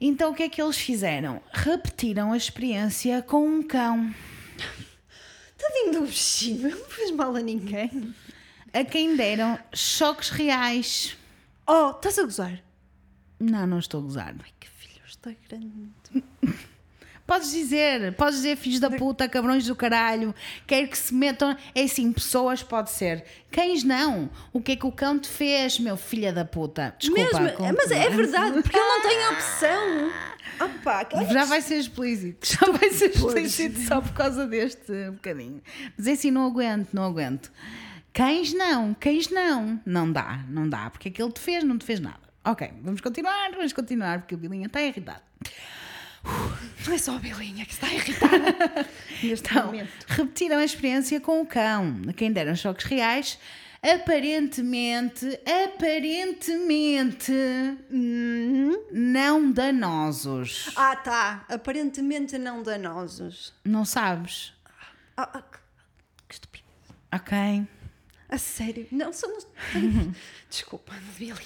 Então o que é que eles fizeram? Repetiram a experiência com um cão. Tadinho do bichinho, não fez mal a ninguém. A quem deram choques reais. Oh, estás a gozar? Não, não estou a gozar. Ai, que filho, está grande. [laughs] Podes dizer, podes dizer filhos da puta, cabrões do caralho, quer que se metam. É assim, pessoas pode ser. Cães não. O que é que o cão te fez, meu filha da puta? Desculpa. Mesmo, mas é verdade, porque ele não tem opção. Opa, [laughs] Já vai ser explícito. Já vai ser explícito só por causa deste bocadinho. Mas é assim, não aguento, não aguento. Cães não, cães não. Não dá, não dá, porque aquele te fez, não te fez nada. Ok, vamos continuar, vamos continuar, porque a Bilinha está irritada. Não é só a Belinha que está irritada [laughs] neste Então, momento. repetiram a experiência com o cão. A quem deram choques reais, aparentemente, aparentemente, Uhum. não danosos. Ah, tá. Aparentemente não danosos. Não sabes? Ah, ah, que, estupidez. Ok. A sério. Não, só não. [laughs] Desculpa, Belinha.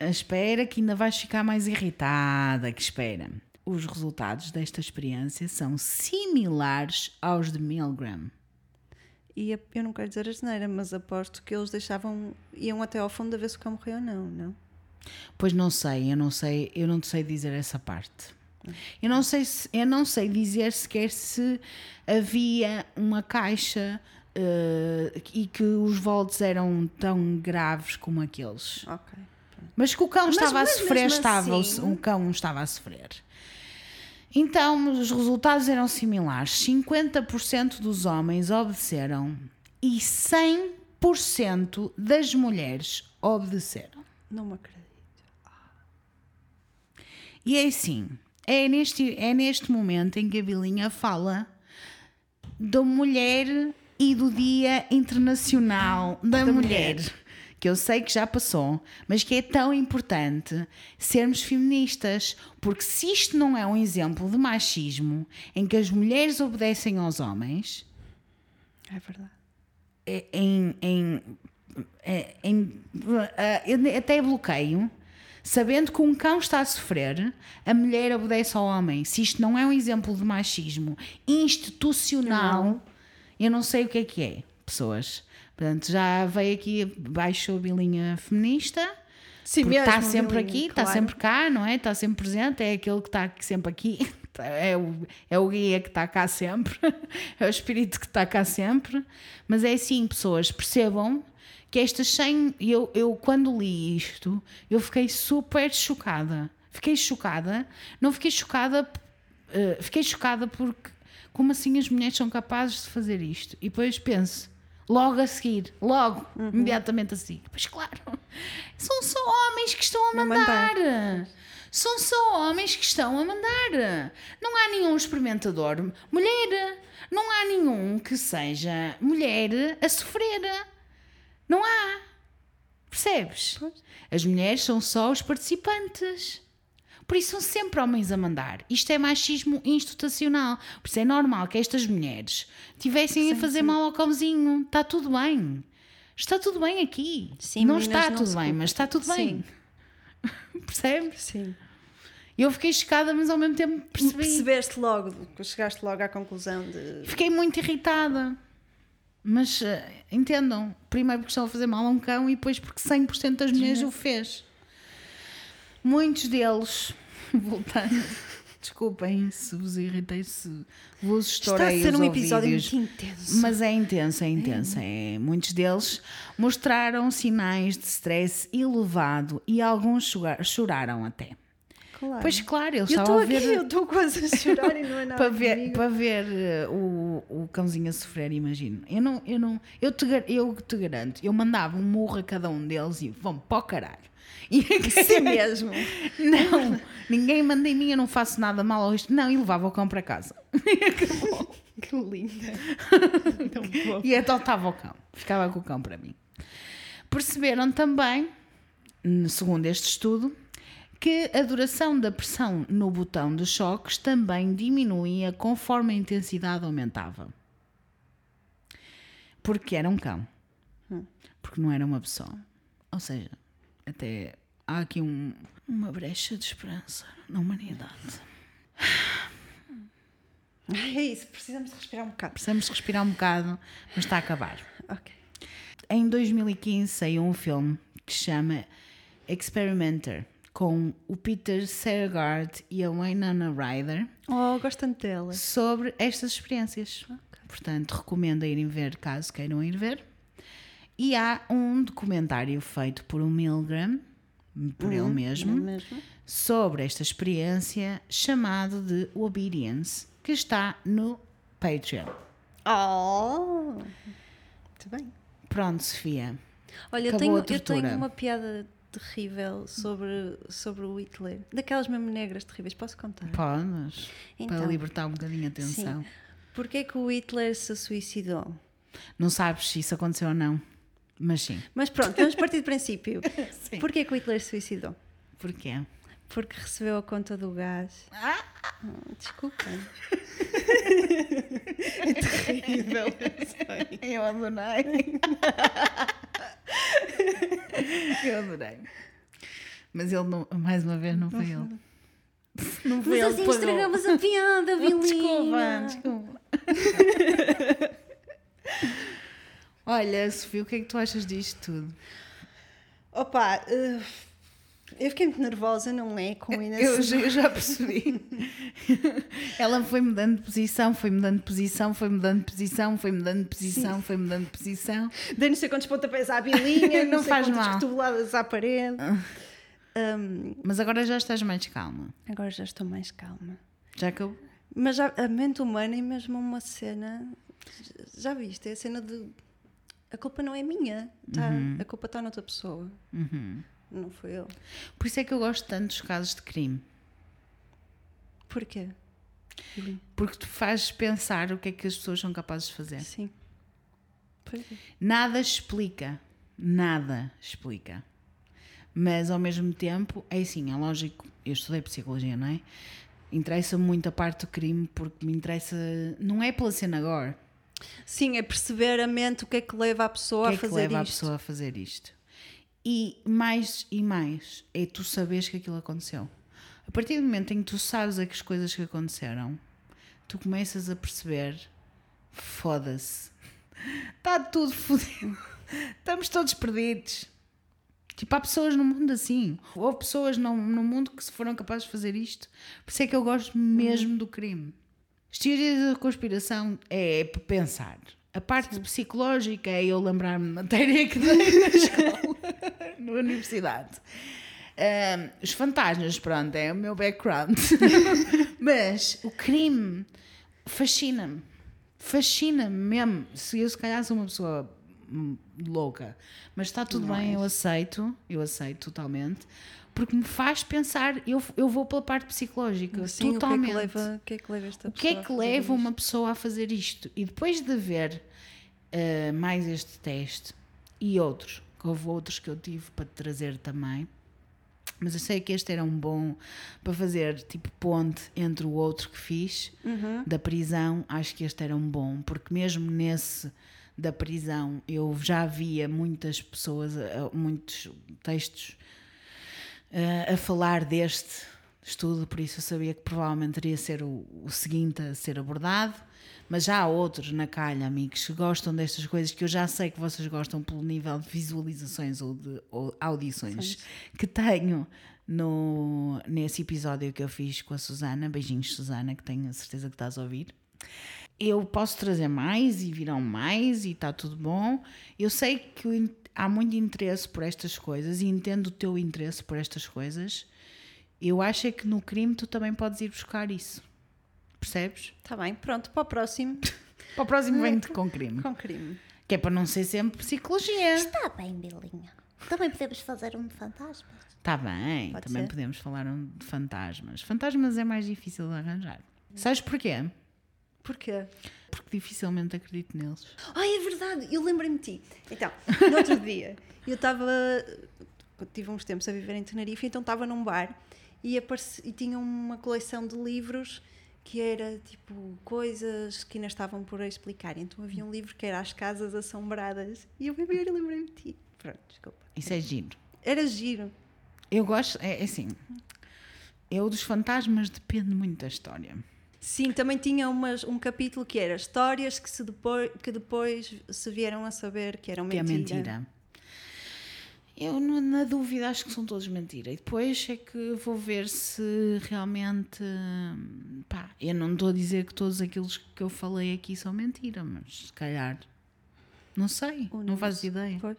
Espera que ainda vais ficar mais irritada. Que espera. Os resultados desta experiência são similares aos de Milgram. E eu não quero dizer a geneira, mas aposto que eles deixavam. iam até ao fundo a ver se o cão morreu ou não, não? Pois não sei, eu não sei, eu não sei dizer essa parte. Eu não sei, se, eu não sei dizer sequer se havia uma caixa eh, e que os volts eram tão graves como aqueles. Ok. Mas que o cão Mas- estava mas a sofrer, estava, assim- o cão estava a sofrer. Então, os resultados eram similares. 50% dos homens obedeceram e 100% das mulheres obedeceram. Não me acredito. E é assim, é neste, é neste momento em que a Bilinha fala da mulher e do Dia Internacional da, mulher. Mulher. Que eu sei que já passou, mas que é tão importante sermos feministas, porque se isto não é um exemplo de machismo em que as mulheres obedecem aos homens, É verdade. é- em, em, é- em- ah, eu até bloqueio, sabendo que um cão está a sofrer, a mulher obedece ao homem. Se isto não é um exemplo de machismo institucional, eu não sei o que é que é, pessoas. Portanto, já veio aqui, baixou a bilinha feminista. Sim, porque está mesmo, sempre Belinha, aqui, está claro. sempre cá, não é? Está sempre presente, é aquele que está sempre aqui, [laughs] é o, é o guia que está cá sempre, [laughs] é o espírito que está cá sempre. Mas é assim, pessoas, percebam que estas 100. Eu, eu, quando li isto, eu fiquei super chocada. Fiquei chocada, não fiquei chocada, eh, fiquei chocada porque, como assim as mulheres são capazes de fazer isto? E depois penso. Logo a seguir, logo, Uhum. imediatamente a seguir. Pois claro, são só homens que estão a mandar. mandar. São só homens que estão a mandar. Não há nenhum experimentador mulher. Não há nenhum que seja mulher a sofrer. Não há. Percebes? As mulheres são só os participantes. Por isso são sempre homens a mandar. Isto é machismo institucional. Por isso é normal que estas mulheres tivessem a fazer mal ao cãozinho. Está tudo bem. Está tudo bem aqui. Sim, não está não tudo bem, mas está tudo bem. [laughs] Percebes? Sim. Eu fiquei chocada, mas ao mesmo tempo percebi. Percebeste logo, chegaste logo à conclusão de. Fiquei muito irritada. Mas eh, entendam, primeiro porque estão a fazer mal a um cão e depois porque 100% das mulheres o fez. Muitos deles, [laughs] voltando, desculpem se vos irritei, se vos Está a estourei ser um episódio ouvidos. muito intenso. Mas é intenso, é intenso. É. Muitos deles mostraram sinais de stress elevado e alguns chorar- choraram até. Claro. Pois claro, eles eu estou aqui, ver eu estou quase a chorar e não é [laughs] nada. para ver, comigo. para ver eh, o, o cãozinho a sofrer, imagino. Eu não, eu não, eu te, eu te garanto, eu mandava um murro a cada um deles e vão para o caralho. [laughs] E Sim mesmo. [laughs] não, ninguém manda em mim, eu não faço nada mal ao isto. Não, e levava o cão para casa. [laughs] Que linda. E adotava o cão, ficava com o cão para mim. Perceberam também, segundo este estudo, que a duração da pressão no botão de choques também diminuía conforme a intensidade aumentava. Porque era um cão. Porque não era uma pessoa. Ou seja, até há aqui um- uma brecha de esperança na humanidade. É isso, precisamos de respirar um bocado. Precisamos respirar um bocado, mas está a acabar. Ok. Em 2015 saiu um filme que se chama Experimenter, com o Peter Saregard e a Winona Ryder, Oh, gosto tanto dela. sobre estas experiências. Portanto, recomendo a irem ver caso queiram ir ver. E há um documentário feito por um Milgram, por ele mesmo, Não é mesmo? sobre esta experiência chamado de Obedience, que está no Patreon. Oh! Muito bem. Pronto, Sofia. Olha, eu tenho, eu tenho uma piada terrível sobre, sobre o Hitler. Daquelas mesmo negras terríveis. Posso contar? Podes. Para Então. libertar um bocadinho a atenção. Porquê que o Hitler se suicidou? Não sabes se isso aconteceu ou não. Mas sim. Mas pronto, vamos partir do princípio. [laughs] Porquê que o Hitler se suicidou? Porquê? Porque recebeu a conta do gás. Ah! Hum, Desculpem. [laughs] É terrível. Eu adorei. [laughs] Eu adorei. Mas ele, não, mais uma vez, não foi ele. Não foi Mas ele assim estragamos a piada, Desculpa, Vilinha. desculpa. Olha, Sofia, o que é que tu achas disto tudo? Opa, eh, eu fiquei muito nervosa, não é? Com Inês. Eu, já- eu já percebi. [laughs] Ela foi mudando de posição, foi mudando de posição, foi mudando de posição, foi mudando de posição, foi mudando de posição. Dei não sei quantos pontapés à bilinha, [laughs] Não não, sei faz quantas mal. cotoveladas à parede. Hum, Mas agora já estás mais calma. agora já estou mais calma. Já acabou? Mas já, a mente humana é mesmo uma cena. Já viste? É a cena de. A culpa não é minha. Tá? A culpa está noutra pessoa. Uhum. Não foi eu. Por isso é que eu gosto tanto dos casos de crime. Porquê? Porque tu fazes pensar o que é que as pessoas são capazes de fazer. Sim. É. Nada explica. Nada explica. Mas ao mesmo tempo, é assim, é lógico, eu estudei psicologia, não é? Interessa-me muito a parte do crime porque me interessa. Não é pela cena agora. Sim, é perceber a mente o que é que leva a O pessoa que é a que fazer leva a isto. pessoa a fazer isto? E mais e mais é tu saberes que aquilo aconteceu. A partir do momento em que tu sabes as coisas que aconteceram, tu começas a perceber: foda-se, está [laughs] tudo fodido, [laughs] estamos todos perdidos. Tipo, há pessoas no mundo assim. Houve pessoas no, no mundo que se foram capazes de fazer isto. Por isso é que eu gosto mesmo do crime. As teorias da conspiração é pensar. A parte psicológica é eu lembrar-me de matéria que dei na [laughs] escola, na universidade. Ahm, os fantasmas, pronto, é o meu background. [laughs] Mas o crime fascina-me. Fascina-me mesmo. Se eu se calhar sou uma pessoa hum, louca, mas está tudo bem, eu aceito, eu aceito totalmente, porque me faz pensar, eu, eu vou pela parte psicológica, Sim, totalmente. O que é que leva, o que é que leva esta O que é pessoa que leva uma pessoa a fazer isto? E depois de ver eh, mais este teste e outros, que houve outros que eu tive para te trazer também, mas eu sei que este era um bom para fazer tipo ponte entre o outro que fiz Uhum. da prisão. Acho que este era um bom, porque mesmo nesse da prisão eu já via muitas pessoas, eh, muitos textos eh, a falar deste estudo, por isso eu sabia que provavelmente iria ser o, o seguinte a ser abordado. Mas já há outros na calha, amigos, que gostam destas coisas que eu já sei que vocês gostam pelo nível de visualizações ou de ou audições que tenho no, nesse episódio que eu fiz com a Susana. Beijinhos, Susana, que tenho a certeza que estás a ouvir. Eu posso trazer mais e virão mais e está tudo bom. Eu sei que há muito interesse por estas coisas e entendo o teu interesse por estas coisas. Eu acho é que no crime tu também podes ir buscar isso. Percebes? Está Tá bem, pronto, para o próximo. [laughs] Para o próximo vem-te [laughs] com crime. Com crime. Que é para não ser sempre psicologia. Está bem, Bilinha. Também podemos fazer um de fantasmas. Está bem, Pode também ser. podemos falar um de fantasmas. Fantasmas é mais difícil de arranjar. Sabes porquê? Porquê? Porque dificilmente acredito neles. Ai, é verdade, eu lembrei-me de ti. Então, no outro [laughs] dia, eu estava. Tive uns tempos a viver em Tenerife, então estava num bar e, apareci, e tinha uma coleção de livros que era tipo coisas que ainda estavam por explicar. Então havia um livro que era As Casas Assombradas e eu ver e lembrei-me de ti. Pronto, desculpa. Isso é giro. Era giro. Eu gosto, é, é assim. Eu dos fantasmas depende muito da história. Sim, também tinha umas, um capítulo que era histórias que, se depois, que depois se vieram a saber que eram Que mentira. é mentira. Eu, na dúvida, acho que são todos mentira. E depois é que vou ver se realmente. Pá, eu não estou a dizer que todos aqueles que eu falei aqui são mentira, mas se calhar. Não sei, Ou não faço sei. ideia. Pois.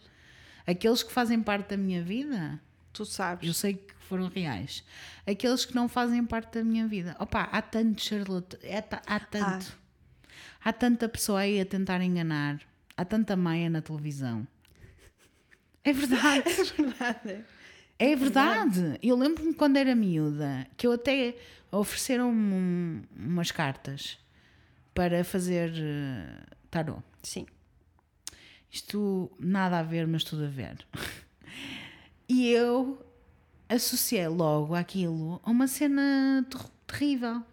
Aqueles que fazem parte da minha vida, Tu sabes. eu sei que foram reais. Aqueles que não fazem parte da minha vida, opá, há tanto charlatão, é há tanto. Há tanta pessoa aí a tentar enganar. há tanta maia na televisão. É verdade. [laughs] É verdade. É verdade. Eu lembro-me quando era miúda que eu até ofereceram-me um- umas cartas para fazer uh, tarot. Sim. Isto nada a ver, mas tudo a ver. [laughs] E eu associei logo aquilo a uma cena ter- terrível.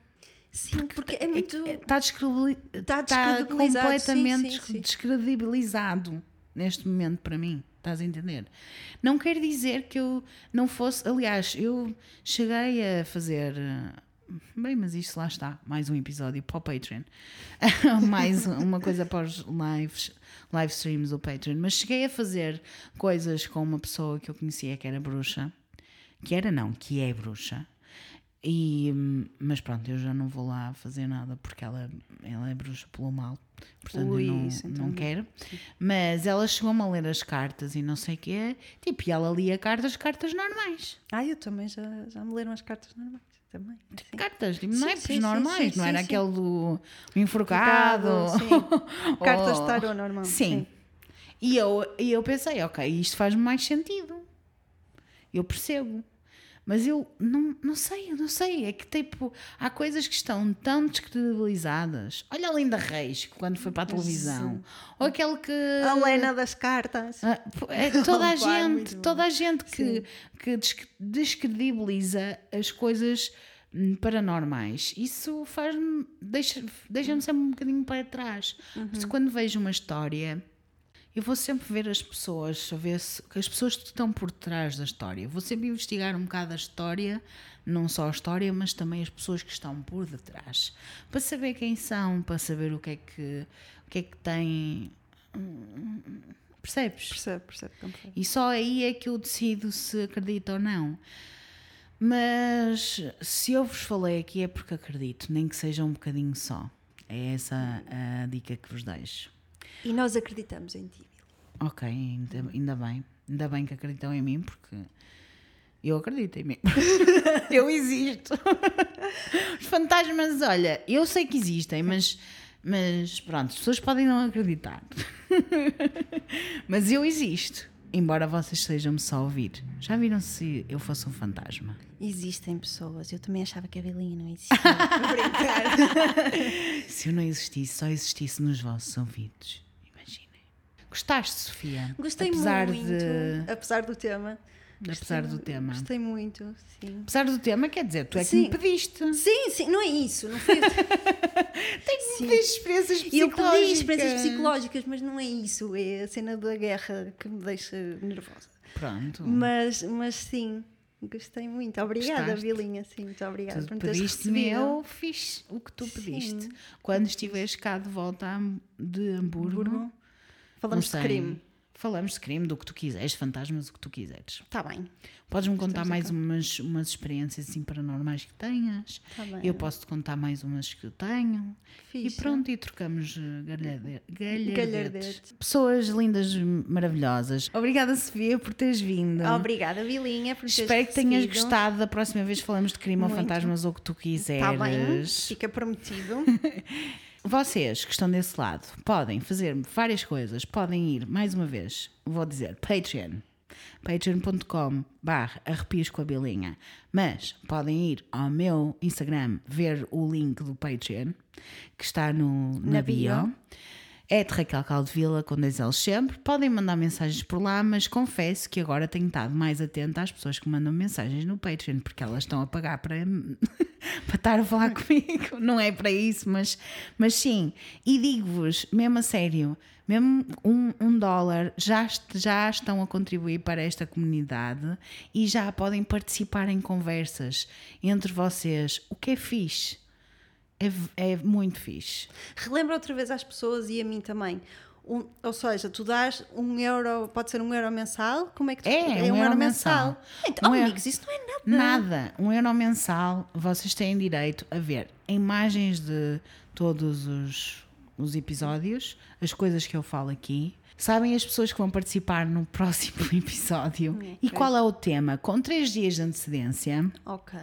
Sim, porque é muito. Está. Está completamente sim, sim, sim. descredibilizado neste momento para mim. Estás a entender? Não quer dizer que eu não fosse. Aliás, eu cheguei a fazer. Bem, mas isto lá está. Mais um episódio para o Patreon. [laughs] mais uma coisa para os lives, live streams do Patreon. Mas cheguei a fazer coisas com uma pessoa que eu conhecia que era bruxa. Que era, não, que é bruxa. E, mas pronto, eu já não vou lá fazer nada porque ela, ela é bruxa pelo mal, portanto Ui, eu não, então não quero. Mas ela chegou-me a ler as cartas e não sei o quê, tipo, e ela lia cartas, cartas normais. Ah, eu também já, já me leram as cartas normais. Também. Sim. Cartas, tipo, Sim, naipes sim, sim, normais, sim, não era sim, aquele do enforcado. Sim. [laughs] Cartas de tarô normal. Sim. E eu, e eu pensei, ok, isto faz mais sentido. Eu percebo. Mas eu não, não sei, eu não sei. É que tipo, há coisas que estão tão descredibilizadas. Olha a Linda Reis, quando foi para a televisão. Ou aquele que. A Lena das cartas. Ah, é [laughs] toda a Pá, gente, toda a gente que, que des- descredibiliza as coisas hum, paranormais. Isso faz-me, deixa- deixa-me sempre um bocadinho para trás. Uhum. Porque quando vejo uma história, eu vou sempre ver as pessoas, a ver se, as pessoas que estão por trás da história. Vou sempre investigar um bocado a história, não só a história, mas também as pessoas que estão por detrás. Para saber quem são, para saber o que é que, o que, é que têm. hum, Percebes? Percebe, percebe. compreendo. E só aí é que eu decido se acredito ou não. Mas se eu vos falei aqui é porque acredito, nem que seja um bocadinho só. É essa a dica que vos deixo. E nós acreditamos em ti. Ok, ainda, ainda bem. Ainda bem que acreditam em mim, porque eu acredito em mim. [laughs] eu existo. Os fantasmas, olha, eu sei que existem, mas, mas pronto, as pessoas podem não acreditar. [laughs] mas eu existo. Embora vocês estejam-me só a ouvir. Já viram se eu fosse um fantasma? Existem pessoas. Eu também achava que a Belinha não existia. [laughs] Se eu não existisse, só existisse nos vossos ouvidos. Gostaste, Sofia? Gostei apesar muito. De, Apesar do tema. apesar Gostei- do tema. Gostei muito, sim. Apesar do tema, quer dizer, tu é que Sim. me pediste. Sim, sim, não é isso. Não foi... [laughs] Me pediste experiências E eu psicológicas. pedi experiências psicológicas, mas não é isso. É a cena da guerra que me deixa nervosa. Pronto. Mas, mas sim, gostei muito. Obrigada, Gostaste? Vilinha. Sim, muito obrigada Tu por me teres pediste-me, eu fiz o que tu pediste. Sim. Quando estiveres cá de volta de Hamburgo, Hamburgo. Falamos de crime. Falamos de crime, do que tu quiseres, fantasmas, o que tu quiseres. Está bem. Podes-me contar mais umas, umas experiências assim paranormais que tenhas. Tá bem. Eu posso-te contar mais umas que eu tenho. Fixe. E pronto, e trocamos eh, galharde- galhardetes. Galhardetes. Pessoas lindas, maravilhosas. Obrigada, Sofia, por teres vindo. Obrigada, Vilinha, por teres Espero que tenhas recebido. gostado. Da próxima vez falamos de crime ou Muito. fantasmas ou o que tu quiseres. Está bem, fica prometido. [laughs] Vocês que estão desse lado podem fazer várias coisas. Podem ir, mais uma vez, vou dizer, Patreon. patreon.com barra arrepios com a bilinha. Mas podem ir ao meu Instagram ver o link do Patreon que está no, na, Na bio. bio. É de Raquel Caldevila, com dois L's sempre. Podem mandar mensagens por lá, mas confesso que agora tenho estado mais atenta às pessoas que mandam mensagens no Patreon, porque elas estão a pagar para, [laughs] para estar a falar comigo. Não é para isso, mas, mas sim. E digo-vos, mesmo a sério, mesmo um, um dólar já, já estão a contribuir para esta comunidade e já podem participar em conversas entre vocês, o que é fixe. É, é muito fixe. Relembra outra vez às pessoas e a mim também. Um- ou seja, tu dás um euro, pode ser um euro mensal? Como é que tu É, um euro mensal. Então, Um euro- amigos, isso não é nada. Nada. Um euro mensal, vocês têm direito a ver imagens de todos os, os episódios, as coisas que eu falo aqui. Sabem as pessoas que vão participar no próximo [laughs] episódio e qual é o tema, com três dias de antecedência. Ok.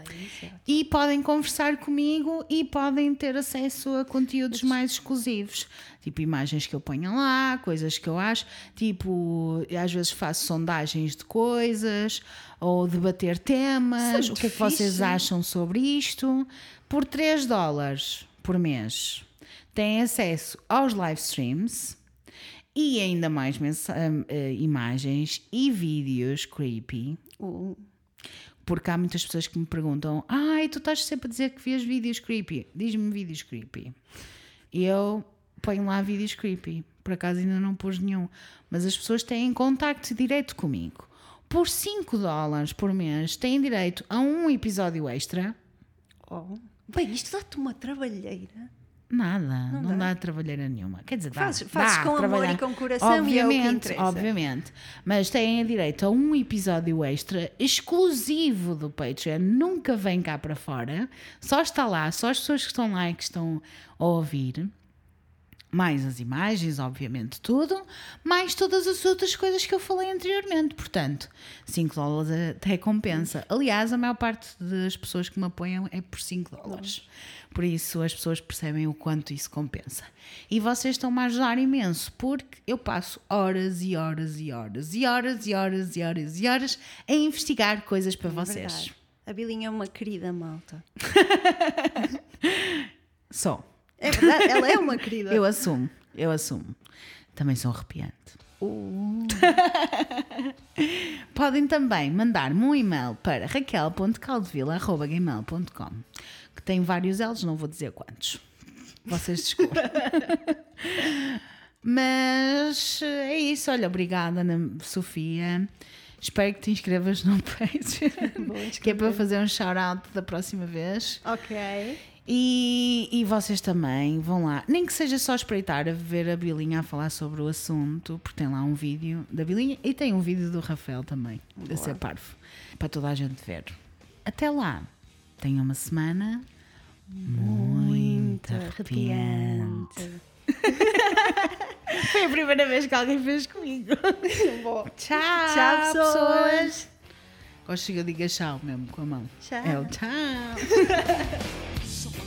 E podem conversar comigo e podem ter acesso a conteúdos mais exclusivos. Tipo, imagens que eu ponho lá, coisas que eu acho. Tipo, às vezes faço sondagens de coisas ou debater temas. Isso é o que é que vocês acham sobre isto? Por 3 dólares por mês têm acesso aos live streams e ainda mais hum, eh, imagens e vídeos creepy. Uh, Porque há muitas pessoas que me perguntam: Ai, tu estás sempre a dizer que vês vídeos creepy. Diz-me vídeos creepy. E eu ponho lá vídeos creepy. Por acaso ainda não pus nenhum. Mas as pessoas têm contacto direto comigo. Por 5 dólares por mês têm direito a um episódio extra. oh. Bem, isto dá-te uma trabalheira. Nada, não, dá. dá. trabalheira nenhuma. Quer dizer, dá, Fazes- fazes dá com amor trabalhar. e com coração e é obviamente. Obviamente, mas têm direito a um episódio extra exclusivo do Patreon, nunca vem cá para fora, só está lá, só as pessoas que estão lá e que estão a ouvir. Mais as imagens, obviamente, tudo, mais todas as outras coisas que eu falei anteriormente. Portanto, 5 dólares até compensa. Aliás, a maior parte das pessoas que me apoiam é por 5 dólares. Por isso, as pessoas percebem o quanto isso compensa. E vocês estão-me a ajudar imenso, porque eu passo horas e horas e horas e horas e horas e horas e horas a investigar coisas para vocês. É Verdade. A Bilinha é uma querida malta. [laughs] [laughs] Só. É verdade, ela é uma querida. Eu assumo, eu assumo. Também sou arrepiante. Uh, Podem também mandar-me um e-mail para raquel.caldevila.gmail.com que tem vários L's, não vou dizer quantos. Vocês desculpem. [laughs] Mas é isso. Olha, obrigada, Ana Sofia. Espero que te inscrevas no [laughs] Patreon, que é para fazer um shout-out da próxima vez. ok. E, e vocês também vão lá, nem que seja só espreitar a ver a Bilinha a falar sobre o assunto, porque tem lá um vídeo da Bilinha e tem um vídeo do Rafael também, a ser parvo, para toda a gente ver. Até lá, tenham uma semana muito arrepiante. [laughs] Foi a primeira vez que alguém fez comigo. [laughs] Bom, Tchau, Tchau, pessoas. Gosto que eu diga tchau mesmo com a mão. Tchau. É o tchau. [laughs]